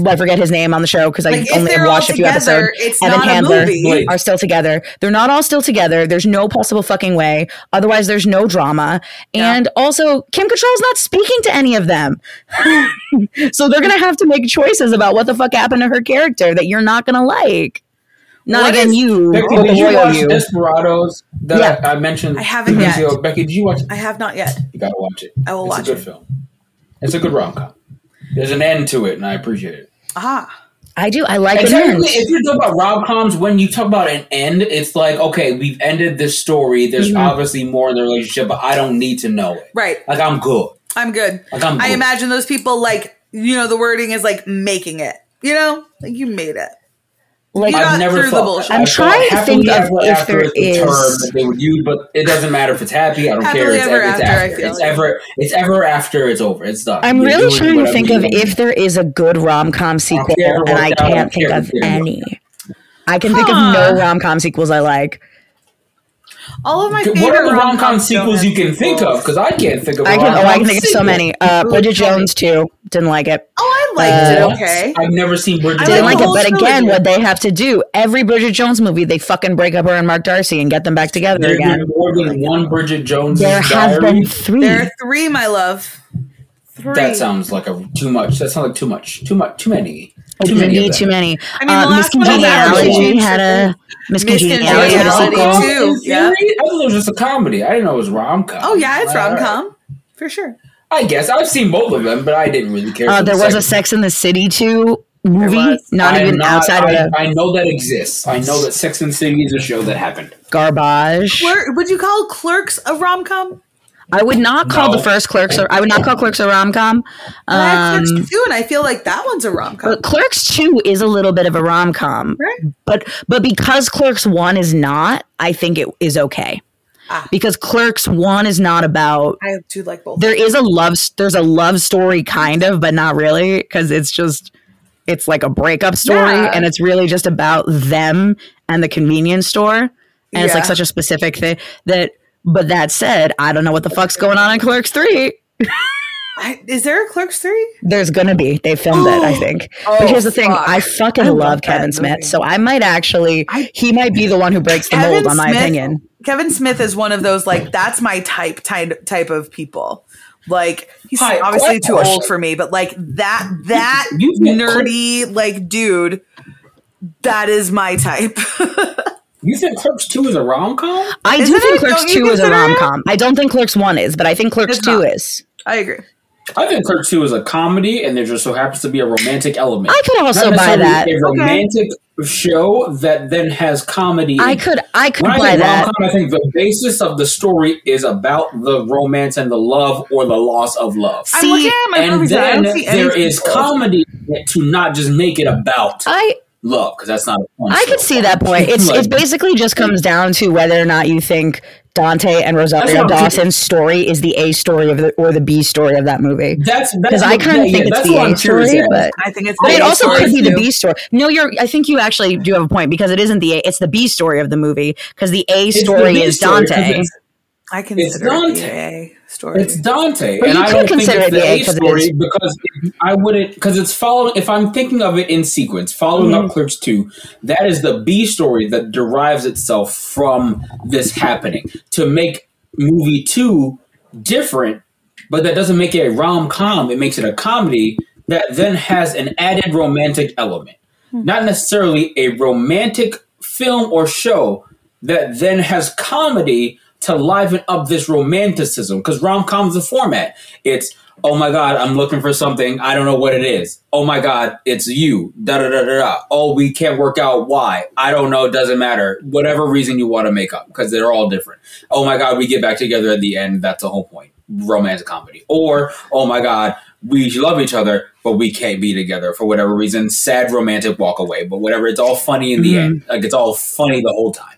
I forget his name on the show because I Like, if only they're all watched a few together, episodes. it's Evan not a Handler movie. Are still together. They're not all still together. There's no possible fucking way. Otherwise, there's no drama. Yeah. And also, Kim Cattrall's not speaking to any of them. so they're gonna have to make choices about what the fuck happened to her character that you're not gonna like. Not What again, is- you, Becky, the did you royal watch you. Desperados that Yeah. I mentioned? I haven't yet. ago? Becky, did you watch? it? I have not yet. You gotta watch it. I will it's watch a good it. film. It's a good rom com. There's an end to it, and I appreciate it. Ah. I do. I like And it. if you talk about rom coms, when you talk about an end, it's like okay, we've ended this story. There's Mhm. obviously more in the relationship, but I don't need to know it. Right. Like I'm good. I'm good. Like I'm. I imagine those people like you know the wording is like making it. You know, like you made it. Like I've never through the thought. bullshit. I I'm trying to think of ever if there is the term that they would use, but it doesn't matter if it's happy. I don't care. It's ever ever, it's after, after. It's like. ever. It's ever after. It's over. It's done. I'm You're really trying to think of want. if there is a good rom com sequel, care and I worked out, I can't think of if it didn't work. any. I can think of no rom com sequels I like. All of my favorite What are the rom com sequels you can think of? Because I can't think of. I a can. Oh, I rom-com can think of so many. Uh, Bridget. Jones too. Didn't like it. Oh, I liked Uh, it. Okay. I've never seen Bridget. I Didn't like like it. But again, what they have to do every Bridget Jones movie, they fucking break up her and Mark Darcy and get them back together There's again. been more than one Bridget Jones There have diary. been three. There are three, my love. Three. That sounds like a too much. That sounds like too much. Too much. Too many. Too Too many. many. Too many. I mean, the uh, Miss last one was Congeniality had a Miss Miss Congeniality had a Congeniality sequel. too. Yeah. I thought it was just a comedy. I didn't know it was rom com. Oh yeah, it's rom com for sure. I guess I've seen both of them, but I didn't really care. Uh, for the there was a second. Sex in the City too movie, not I even not- outside I, of I know that exists. I know that Sex and the City is a show that happened. garbage. Clerk, would you call Clerks a rom com? I would not call No. the first Clerks. Or, I would not call Clerks a rom com. Um, Clerks too, and I feel like that one's a rom com. but Clerks two is a little bit of a rom com, Right. but but because Clerks one is not, I think it is okay. Ah. Because Clerks one is not about. I do like both. There is a love. There's a love story, kind of, but not really, because it's just. It's like a breakup story, Yeah. and it's really just about them and the convenience store. And it's like such a specific thing that. But that said, I don't know what the fuck's going on in Clerks three. I, is there a Clerks three? There's gonna be. They filmed it, I oh. think. Oh, but here's the thing: fuck. I fucking I love, love Kevin Smith, movie. so I might actually, he might be the one who breaks the mold, on my opinion. Kevin Smith is one of those like that's my type type type of people. Like he's Hi, obviously too question. old for me, but like that that nerdy like dude, that is my type. You think Clerks Two is a rom com? I do Isn't think it? Clerks Don't Two is a rom com. I don't think Clerks One is, but I think Clerks It's Two not. is. I agree. I think Clerks Two is a comedy, and there just so happens to be a romantic element. I could also Not buy necessarily that. A romantic show that then has comedy. I could. I could When I buy think that. rom-com, I think the basis of the story is about the romance and the love or the loss of love. I'm See, looking at my and movies I then don't see any there is sequels. comedy to not just make it about I love, because that's not. A fun I show. could see that point. It's Like, it basically just comes down to whether or not you think Dante and That's Rosario Dawson's story is the A story of the or the B story of that movie. That's Because I kind of yeah, think yeah, it's the A story, at. but I think it's But it A also could be the. B story. No, you're. I think you actually do have a point because it isn't the A. It's the B story of the movie because the A It's the story is story, 'cause Dante. it's- I consider it's Dante. the A story. It's Dante, But and you I could don't think consider it's it the the A A 'cause it story is- because I wouldn't because it's following. If I'm thinking of it in sequence, following Mm-hmm. up Clerks two, that is the B story that derives itself from this happening to make movie two different, but that doesn't make it a rom com. It makes it a comedy that then has an added romantic element, Hmm. not necessarily a romantic film or show that then has comedy to liven up this romanticism because rom-com is a format. It's oh my god i'm looking for something i don't know what it is. Oh my god it's you da da da da da. Oh we can't work out why? I don't know doesn't matter. Whatever reason you want to make up because they're all different. Oh my god we get back together at the end that's the whole point. Romantic comedy. Or oh my god we love each other but we can't be together for whatever reason. Sad romantic walk away but whatever it's all funny in the Mhm. end. Like it's all funny the whole time.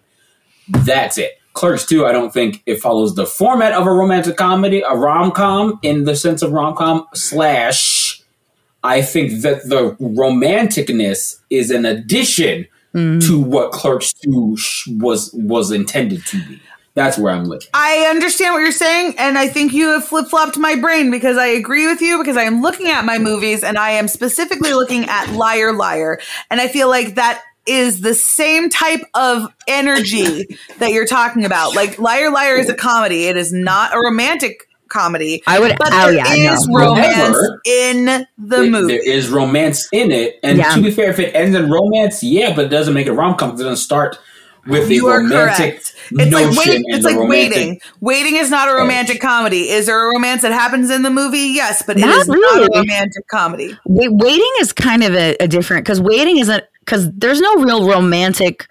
That's it. Clerks 2, I don't think it follows the format of a romantic comedy, a rom com in the sense of rom com, slash, I think that the romanticness is an addition mm-hmm. to what Clerks 2 sh- was was intended to be. That's where I'm looking. I understand what you're saying, and I think you have flip flopped my brain because I agree with you because I am looking at my movies and I am specifically looking at Liar Liar, and I feel like that is the same type of energy that you're talking about. Like Liar Liar is a comedy; it is not a romantic comedy. I would. But oh there yeah, is no. romance However, in the It- movie. There is romance in it, and Yeah. to be fair, if it ends in romance, yeah, but it doesn't make it rom com. It doesn't start with the You are romantic correct. It's like notion wait, it's like waiting. Waiting is not a romantic comedy. Is there a romance that happens in the movie? Yes, but it Not is not really. a romantic comedy. Wait, waiting is kind of a, a different because waiting isn't because there's no real romantic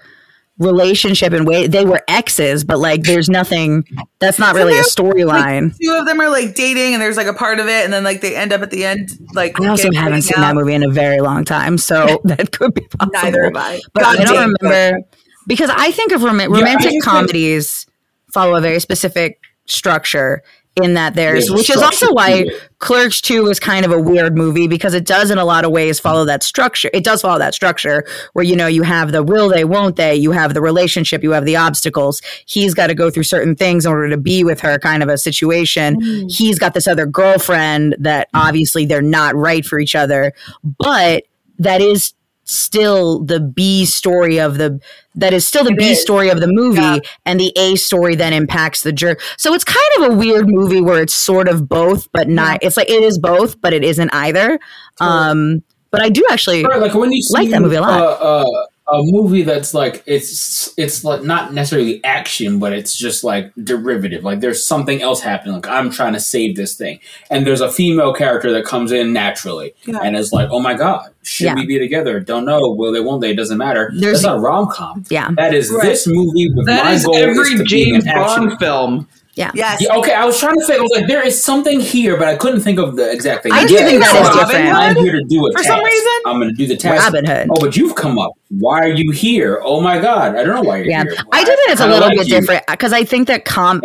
relationship and way they were exes, but like there's nothing that's not really a storyline. Like, two of them are like dating, and there's like a part of it, and then like they end up at the end. Like I also haven't seen that movie in a very long time, so that could be possible. Neither have I. But God I don't remember because I think of rom- romantic that- comedies follow a very specific structure in that there's, There's which is also why. Clerks 2 is kind of a weird movie because it does in a lot of ways follow that structure. It does follow that structure where, you know, you have the will they, won't they, you have the relationship, you have the obstacles. He's got to go through certain things in order to be with her kind of a situation. Mm. He's got this other girlfriend that obviously they're not right for each other, but that is still the B story of the that is still the It B is. story of the movie Yeah. and the A story then impacts the jerk. So it's kind of a weird movie where it's sort of both but not it's like it is both but it isn't either. Um but I do actually Right, like when you see Like that movie a lot. Uh, uh, a movie that's like it's it's like not necessarily action, but it's just like derivative. Like there's something else happening. Like I'm trying to save this thing, and there's a female character that comes in naturally, Yeah. and is like, "Oh my god, should Yeah. we be together? Don't know. Will they? Won't they? It doesn't matter." There's- That's not a rom com. yeah. That is Right. this movie with That my is goal every is James. Bond film. Yeah. Yes. Yeah, okay, I was trying to say, I was like, there is something here, but I couldn't think of the exact thing. I do do think think that is Robin different. Hood? I'm here to do a For task. some reason? I'm going to do the task. Robin Hood. Oh, but you've come up. Why are you here? Oh my god, I don't know why you're Yeah. here. I do think it's a little like bit you. different because I think that com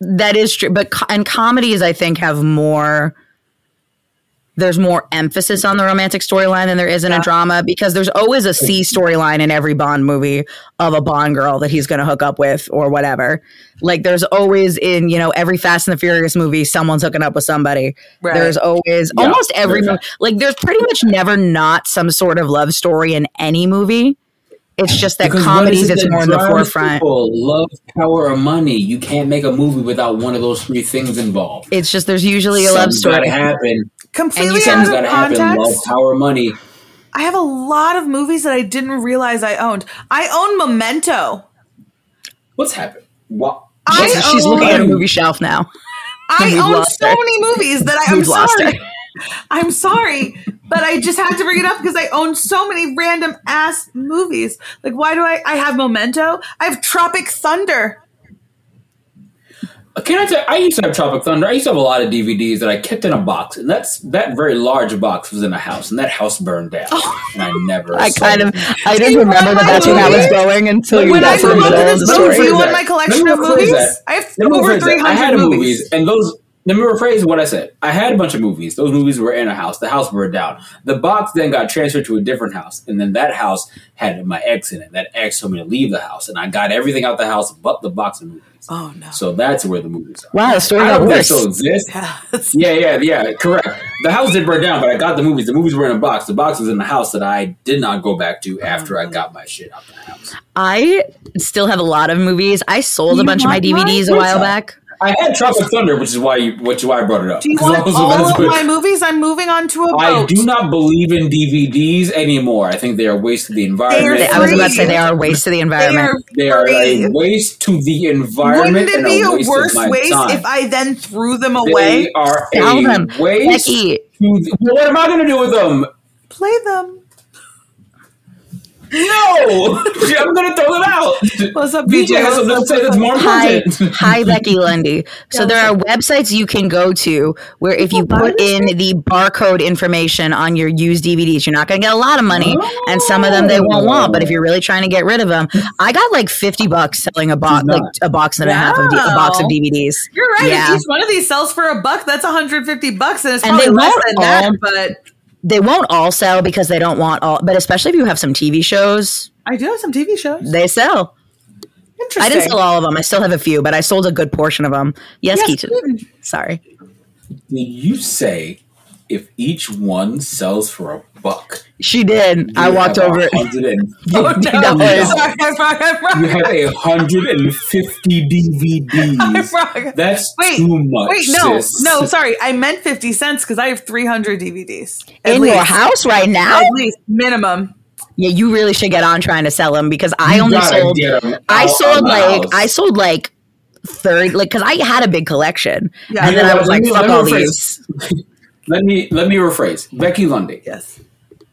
That is true, but co- and comedies I think have more. There's more emphasis on the romantic storyline than there is in a drama because there's always a C storyline in every Bond movie of a Bond girl that he's going to hook up with or whatever. Like there's always in you know every Fast and the Furious movie someone's hooking up with somebody. Right. There's always Yeah, almost every very movie like there's pretty much never not some sort of love story in any movie. It's just that Because what comedies is it that more in the forefront. People love, power, or money. You can't make a movie without one of those three things involved. It's just there's usually a love Something's gotta happen. Completely you out Something's of got to happen. Love, power, money. I have a lot of movies that I didn't realize I owned. I own Memento. What's happened? What? I She's own- looking at a movie shelf now. I own so her. many movies that I, I'm lost sorry. her. I'm sorry, but I just had to bring it up because I own so many random ass movies. Like, why do I? I have Memento. I have Tropic Thunder. Can I tell? I used to have Tropic Thunder. I used to have a lot of DVDs that I kept in a box, and that's that very large box was in a house, and that house burned down, oh. and I never. I kind of, I didn't remember that that's where that was going until you When I got to the move middle of this the book, do you want my collection of movies? I have over 300 movies. movies, and those. Let me rephrase what I said. I had a bunch of movies. Those movies were in a house. The house burned down. The box then got transferred to a different house, and then that house had my ex in it. That ex told me to leave the house, and I got everything out the house but the box of movies. Oh no! So that's where the movies are. Wow, the story I got don't think worse. so exist. Yeah, yeah, yeah. Correct. The house did burn down, but I got the movies. The movies were in a box. The box was in the house that I did not go back to after I got my shit out the house. I still have a lot of movies. I sold a bunch of my want mine? DVDs a while that? back. I had Tropic Thunder, which is why you, which is why I brought it up. Do you 'Cause want all of what- my movies? I'm moving on to a boat. I do not believe in DVDs anymore. I think they are a waste of the environment. They're I was about to say they are a waste to the They environment. are They are a waste to the environment Wouldn't it be a a worse waste time. if I then threw them away? they are Sell a them. waste. Becky. to the- what am I going to do with them? Play them. No, I'm going to throw them out. What's up, BJ BJ? has something to say that's more Hi, important. hi, Becky Lundy. So there are websites you can go to where if you put in the barcode information on your used DVDs, you're not going to get a lot of money, and some of them they won't want. But if you're really trying to get rid of them, I got like fifty bucks selling a box, like a box and a half of D- a box of DVDs. You're right. Yeah. Each one of these sells for a buck, that's 150 bucks, and it's And probably they less won't than that. But They won't all sell because they don't want all. But especially if you have some TV shows, I do have some TV shows. they sell. Interesting. I didn't sell all of them. I still have a few, but I sold a good portion of them. Yes, Yes, Keaton. Keaton. Sorry. Did you say if each one sells for a buck? She did. I walked over. a hundred Oh, $50. no. Sorry, I'm I'm. You have a hundred and fifty DVDs. wrong. That's Wait, too much. Wait, no, sis. no, sorry. I meant 50 cents because I have 300 DVDs. In least. your house right now? At least, minimum. Yeah, you really should get on trying to sell them because I You only gotta sold. get 'em I sold like house. I sold like third, like because I had a big collection, Yeah. and then know I was like, me- "Fuck all rephrase. these." Let me let me rephrase. Becky Lundy, Yes.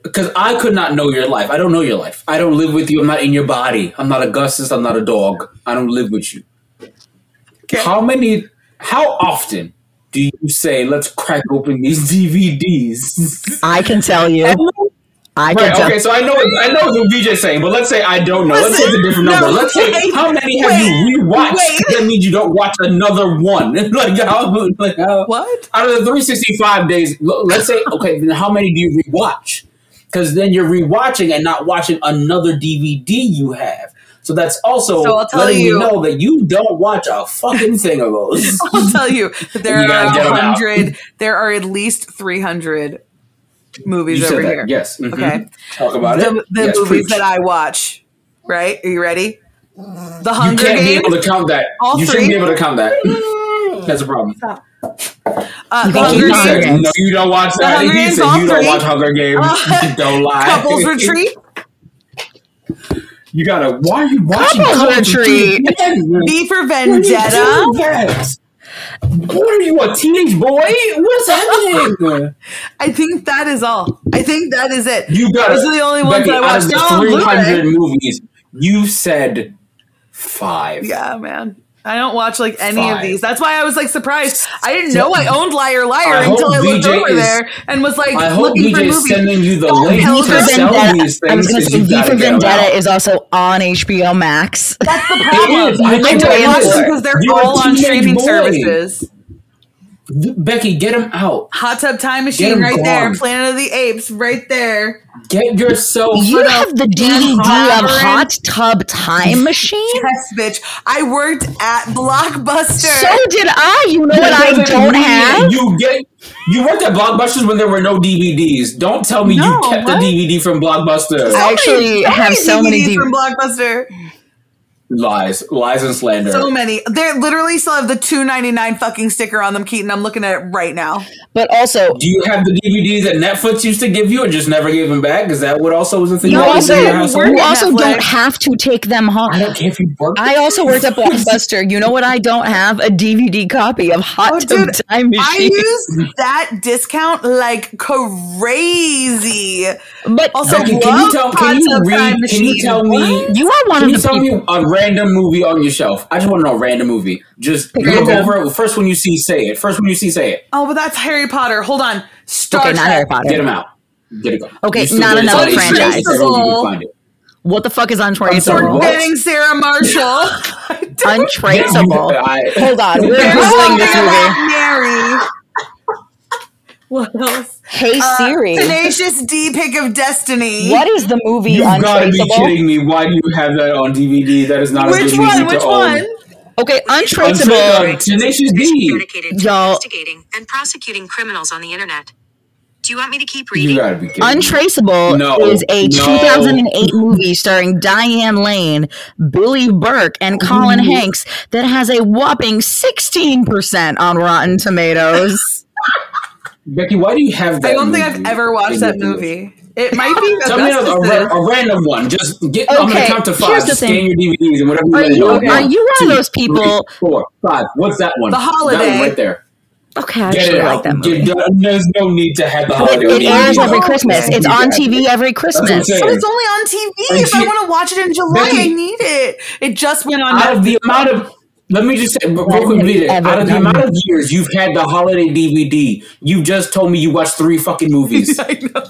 Because I could not know your life. I don't know your life. I don't live with you. I'm not in your body. I'm not Augustus. I'm not a dog. I don't live with you. How many? How often do you say, "Let's crack open these DVDs"? I can tell you. I can Right, tell. okay, so I know I know what VJ's saying, but let's say I don't know. Let's say it's a different No, number. Let's say wait, how many have you rewatched? wait. That means you don't watch another one. like how like how, What? out of the 365 days, let's say okay, then how many do you rewatch? Because then you're rewatching and not watching another DVD you have. So that's also So I'll tell letting you- me know that you don't watch a fucking thing of those. I'll tell you there You are gotta get 'em out. hundred. There are at least three hundred movies You said over that, here. yes. mhm. Okay. Talk about The, it. the Yes, movies preach. that I watch. Right? Are you ready? The You Hunger can't be Games. able to count that. All you shouldn't be able to count that. That's a problem. Uh, You the Hunger you said, Games. no, you don't watch that. He Games said, you don't watch Hunger Games. Uh, don't lie. Couples Retreat. You gotta. Why are you watching Couples Retreat. again? V for Why are you doing Vendetta. What are you, a teenage boy? What's happening? I think that is all. I think that is it. You got Those are the only ones Becky, I out watched. of the 300 movies, you said five. Yeah, man. I don't watch like any of these. That's why I was like surprised. I didn't know I owned Liar Liar I until hope I looked VJ over is- there and was like I hope looking for is movies. sending you the Don't link to sell these things. I was going to 'cause say you V gotta for Vendetta is also on HBO Max. That's the problem. is. I know I what don't watch them because they're You're all on streaming boy. services. Becky, get him out. Hot Tub Time machine Machine 'em right there. Planet of the Apes right there. Get yourself. You have the DVD of Hot Tub Time Machine? Yes, bitch. I worked at Blockbuster. So did I. You know what I Doesn't don't mean have? You get. You worked at Blockbusters when there were no DVDs. Don't tell me No, you kept what? the DVD from Blockbuster. I actually have so many DVDs DVDs. from Blockbuster. Lies, lies, and slander. So many. They literally still have the two ninety nine fucking sticker on them, Keaton. I'm looking at it right now. But also, Do you have the DVDs that Netflix used to give you and just never gave them back? Is that what also was the thing? you that also, in you household? you work at also Netflix. don't have to take them home. I don't care if you work. I also worked at Blockbuster. You know what I don't have? A DVD copy of Hot Oh, Tub dude, Time I Machine. use that discount like crazy. But Also, Becky, can you tell? Hot Can you read? Can you tell me? What? you are one Can of you the tell people. me a random movie on your shelf? I just want to know a random movie. Just look random. over it. First one you see, say it. First one you see, say it. Oh, but that's Harry Potter. Hold on. Star Okay, not Harry Potter. Get him out. Get it go. Okay, You still not get another It's franchise. It's on HBO. You can find it. What the fuck is untraceable? sorry, what? Getting Sarah Marshall. Untraceable. I- Hold on, we're There's googling this think movie. Mary. What else? Hey Uh, Siri, Tenacious D pick of destiny. what is the movie You've got to be kidding me. Why do you have that on DVD? That is not a Which good one? movie Which to one? own. Okay, Untra- Untraceable. uh, Tenacious D. dedicated to Y'all- investigating and prosecuting criminals on the internet. Do you want me to keep reading? You gotta be kidding. me. Untraceable No, is a no. 2008 movie starring Diane Lane, Billy Burke, and Colin Hanks that has a whopping 16% on Rotten Tomatoes. Becky, why do you have that? I don't think I've ever watched that movie. It might be Tell me a, a, a random one. Just get. I'm gonna Okay, count to here's five. the Scan thing. your DVDs and whatever. Are you you- want. are you one of those people- three, four, five. What's that one? The That Holiday. one right there. Okay, I Get actually it like out. that movie. Get- there's no need to have the It, holiday. it on airs every Christmas. It's on TV every Christmas. saying. But it's only on TV. And If I want to watch it in July, Becky- I need it. It just went on. Out of the amount of let me just say real quick, Vita, out of the done amount of years you've had the holiday DVD, you just told me you watched three fucking movies. I know.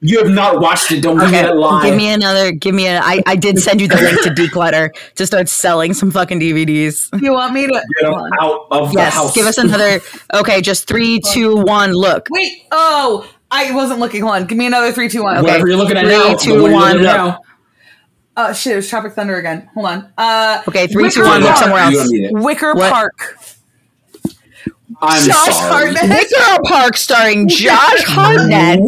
you have not watched it. Don't give me Okay, that lie. give me another. Give me a. I, I did send you the link to Decluttr to start selling some fucking DVDs. You want me to? Get them out of the Yes, house. give us another. Okay, just three, two, one. Look. Wait. Oh, I wasn't looking. Hold on. Give me another three, two, one. Okay. Whatever you're looking at Three, now. two, one you're one, looking at look. now. Oh shit! It was Tropic Thunder again. Hold on. Uh, Okay, three, Wicker two, one. Look somewhere else. don't need it. Wicker What? Park. I'm Josh sorry. Hartnett. Wicker Park, starring Josh Hartnett,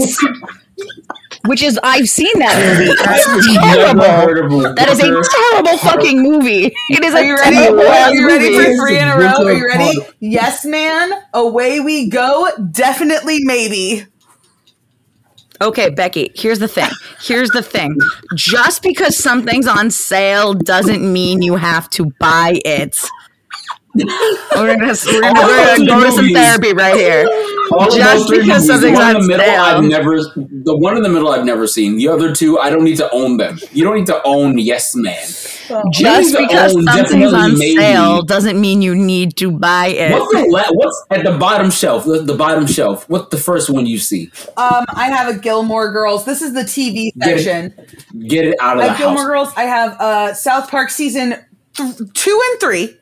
which is I've seen that movie. It's terrible. That is a terrible Park. fucking movie. It is Are a you ready? Are ass you ready for three in a row? Are you ready? Park. Yes, man. Away we go. Definitely, maybe. Okay, Becky, here's the thing. Here's the thing. Just because something's on sale doesn't mean you have to buy it. We're gonna, we're gonna, we're gonna go to some therapy right here. All Just those because movies, the something's one in on the middle, sale. I've never. The one in the middle, I've never seen. The other two, I don't need to own them. You don't need to own Yes Man. Just because own something's on maybe. sale doesn't mean you need to buy it. What's the la- what's at the bottom shelf? The, the bottom shelf. What's the first one you see? Um, I have a Gilmore Girls. This is the TV Get it section. Get it out of I the have Gilmore house. Girls. I have uh, South Park season th- two and three.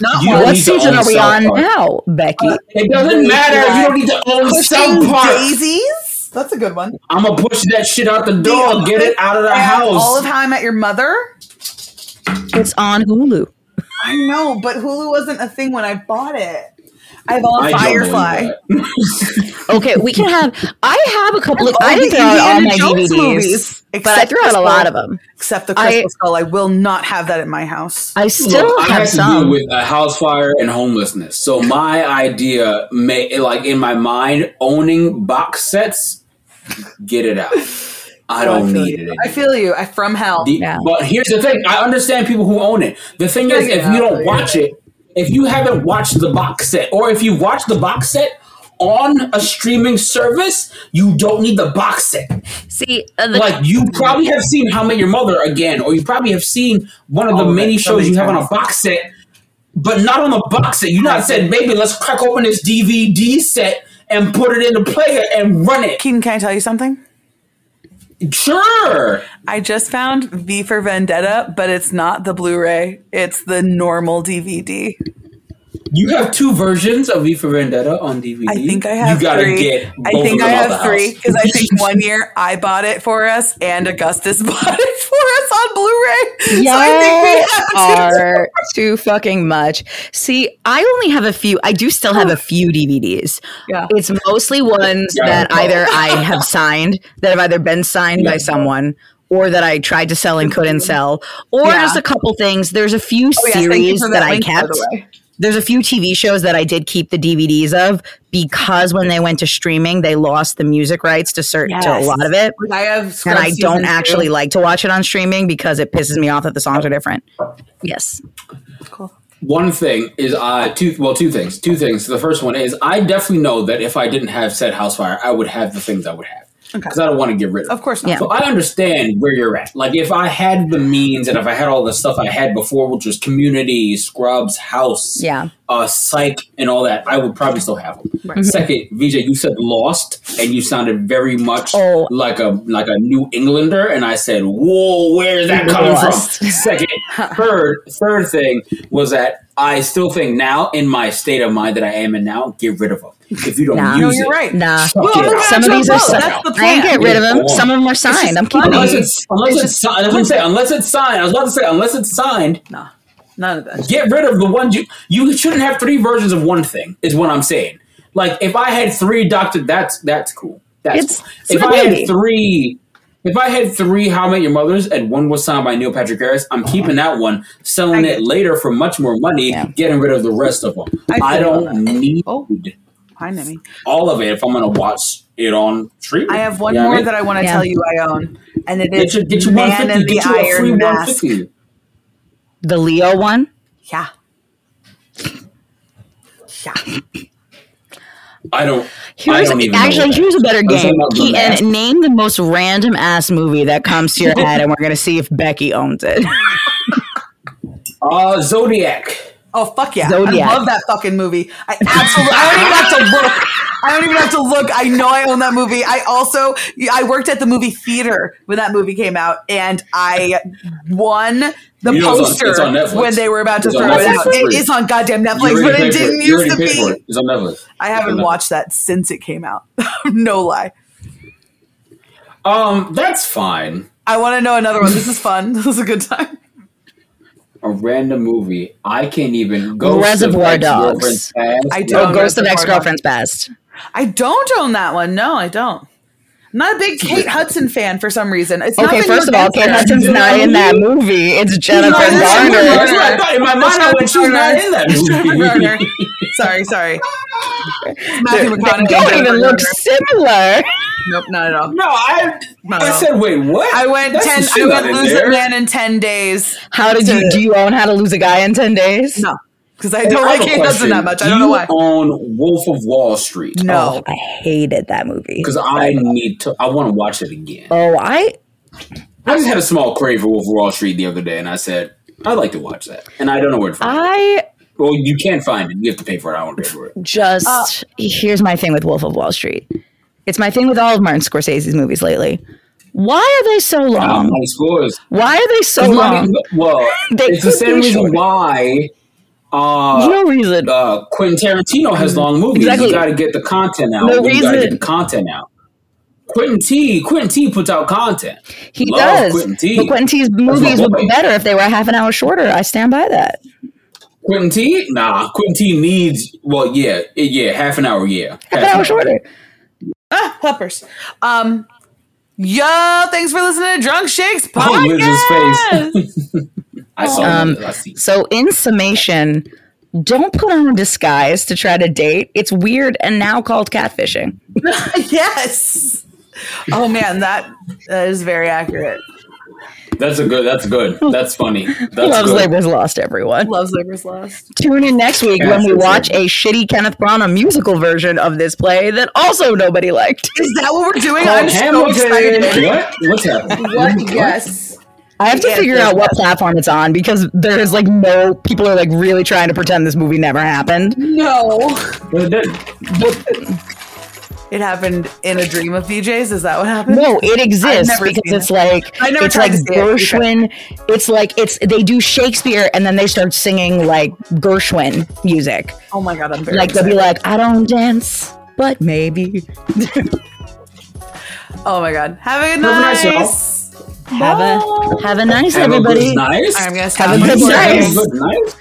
Not You what season are we on Park. now, Becky? It doesn't matter. You don't need to own Pushing South Park. Daisies. That's a good one. I'm gonna push that shit out the door. Get it out of the house. All of How I Met Your Mother. it's on Hulu. I know, but Hulu wasn't a thing when I bought it. I have all I Firefly. Okay, we can have. I have a couple. Of, all I the didn't throw out all my Jones DVDs, movies, but I except threw out a lot of them. Except the I- Crystal Skull. I will not have that at my house. I still Look, I have had to some. deal with uh, a house fire and homelessness. So my idea, may, like in my mind, owning box sets, get it out. I don't feel need you. it. I feel you. I from hell. The- Yeah. But here's the thing: I understand people who own it. The thing is, Figure if you don't yeah. watch it, if you haven't watched the box set, or if you watch the box set on a streaming service, you don't need the box set. See, uh, the, Like you probably have seen How I Met Your Mother again, or you probably have seen one of the All many so shows many you have on a box set, but not on the box set. You not said, "Baby, let's crack open this DVD set and put it in the player and run it." Keaton, can I tell you something? Sure. I just found V for Vendetta, but it's not the Blu-ray. It's the normal DVD. You have two versions of V for Vendetta on DVD. I think I have You gotta three. get. I think I have three because I think one year I bought it for us and Augustus bought it for us on Blu-ray. Y'all so I think we have to. are too fucking much. See, I only have a few. I do still have a few DVDs. Yeah. It's mostly ones Yeah. that either I have signed, that have either been signed Yeah. by someone, or that I tried to sell and couldn't sell, or Yeah. just a couple things. There's a few Oh, yes, thank you series for that, I link, by kept. The way. There's a few TV shows that I did keep the DVDs of because when they went to streaming, they lost the music rights to certain to a lot of it. I have And I don't two. actually like to watch it on streaming because it pisses me off that the songs are different. Yes. Cool. One thing is, uh, two well, two things. Two things. The first one is, I definitely know that if I didn't have said house fire, I would have the things I would have because I don't want to get rid of. Of course not. Yeah. So I understand where you're at. Like if I had the means and if I had all the stuff I had before, which was community, scrubs, house, Yeah. uh, psych, and all that, I would probably still have them. Second, Vijay, you said lost, and you sounded very much Oh. like a like a New Englander, and I said, "Whoa, where is that coming Lost. from?" Second, third, third thing was that I still think now, in my state of mind that I am in now, get rid of them. If you don't Nah. use No, it, you're right. Nah. Well, it. Some of these are you, so- that's the I ain't plan. get rid of them. go. Some of them are signed. I'm keeping Unless them. it's unless It's it's, just- signed. I was say unless it's signed. I was about to say unless it's signed. No, none of that. Get rid of the ones you you shouldn't have three versions of one thing. Is what I'm saying. Like if I had three Doctor, that's that's cool. That's It's- cool. it's if I baby. had three. If I had three How I Met Your Mothers and one was signed by Neil Patrick Harris, I'm uh-huh. keeping that one, selling it later for much more money, Yeah. getting rid of the rest of them. I I, don't need Oh. Hi, Nemi. all of it if I'm going to watch it on streaming. I have one You know more I mean? that I want to Yeah. tell you I own, and it is Get is your, get your Man 150. in the Get you a free Iron Mask. The Leo one. Yeah. Yeah. I don't. I Here's don't even actually here's a better game. talking about the mask. Keaton, name the most random ass movie that comes to your head, and we're gonna see if Becky owns it. Uh, Zodiac. Oh fuck yeah! Zodiac. I love that fucking movie. I absolutely. I don't even have to look. I don't even have to look. I know I own that movie. I also I worked at the movie theater when that movie came out, and I won the You know it's on- poster it's on when they were about to It's on throw it out. for It free. is on goddamn Netflix, but it didn't You already used to be. it. It's on Netflix. I haven't Netflix. watched that since it came out. no lie. Um, that's fine. I want to know another one. This is fun. This is a good time. A random movie. I can't even go. Reservoir Dogs. I Oh, don't. Ghost of Reservoir Ex Girlfriend's Past. I don't own that one. No, I don't. I'm not a big Kate Hudson fan for some reason. It's Okay, nothing first of all, Kate. Hudson's not in that movie. It's Jennifer not in that movie. That's Garner. what I thought. In my mind, I went, she's not in that Jennifer movie. Garner. Sorry, sorry. Matthew They McConaughey. don't even look similar. Nope, not at all. No, I. No, I said, wait, what? I went That's ten. I went lose there. a man in ten days. How did you To- do? You own How to Lose a Guy in Ten Days? No, because I don't like Kate Hudson that much. I don't know why. Own Wolf of Wall Street? No, oh, I hated that movie. because I need to. I want to watch it again. Oh, I I just had a small crave for Wolf of Wall Street the other day, and I said I'd like to watch that, and I don't know where to find it. I Well, you can't find it. You have to pay for it. I don't pay for it. just Uh, here's my thing with Wolf of Wall Street. It's my thing with all of Martin Scorsese's movies lately. Why are they so Um, long? high scores. Why are they so It's long? not- well, They it's the same reason shorter. why uh, There's no reason. uh, Quentin Tarantino has long movies. Exactly. You got to get the content out. No you got to reason. get the content out. Quentin T. Quentin T. puts out content. He Love does. Quentin T. But Quentin T's movies would be better if they were a half an hour shorter. I stand by that. Quentin T. Nah, Quentin T. needs. Well, yeah, yeah, half an hour. Yeah, Half an hour shorter. ah, peppers. Um, yo, thanks for listening to Drunk Shakes Oh, podcast. Liz's face. I saw Um. I. So, in summation, don't put on a disguise to try to date. It's weird and now called catfishing. yes. Oh man, that that is very accurate. That's a good. That's good. That's funny. That's Loves good. Labor's Lost, everyone. Loves Labor's Lost. Tune in next week Yes, when we watch a- a shitty Kenneth Branagh musical version of this play that also nobody liked. Is that what we're doing? Called I'm so Hamilton. excited. What? What's happening? What? Yes. I have to Yeah, figure yeah, out what yeah. platform it's on because there's like no people are like really trying to pretend this movie never happened. No. Well, it happened in a dream of VJ's. Is that what happened? No, it exists because it's it. like I never it's like to see it. Gershwin. It's like it's they do Shakespeare and then they start singing like Gershwin music. Oh my god, I'm very Like they'll be like, I don't dance, but maybe. Oh my god. Have a good Have a nice night. Have a have a nice Have a everybody. good night. I'm gonna Have a good recording.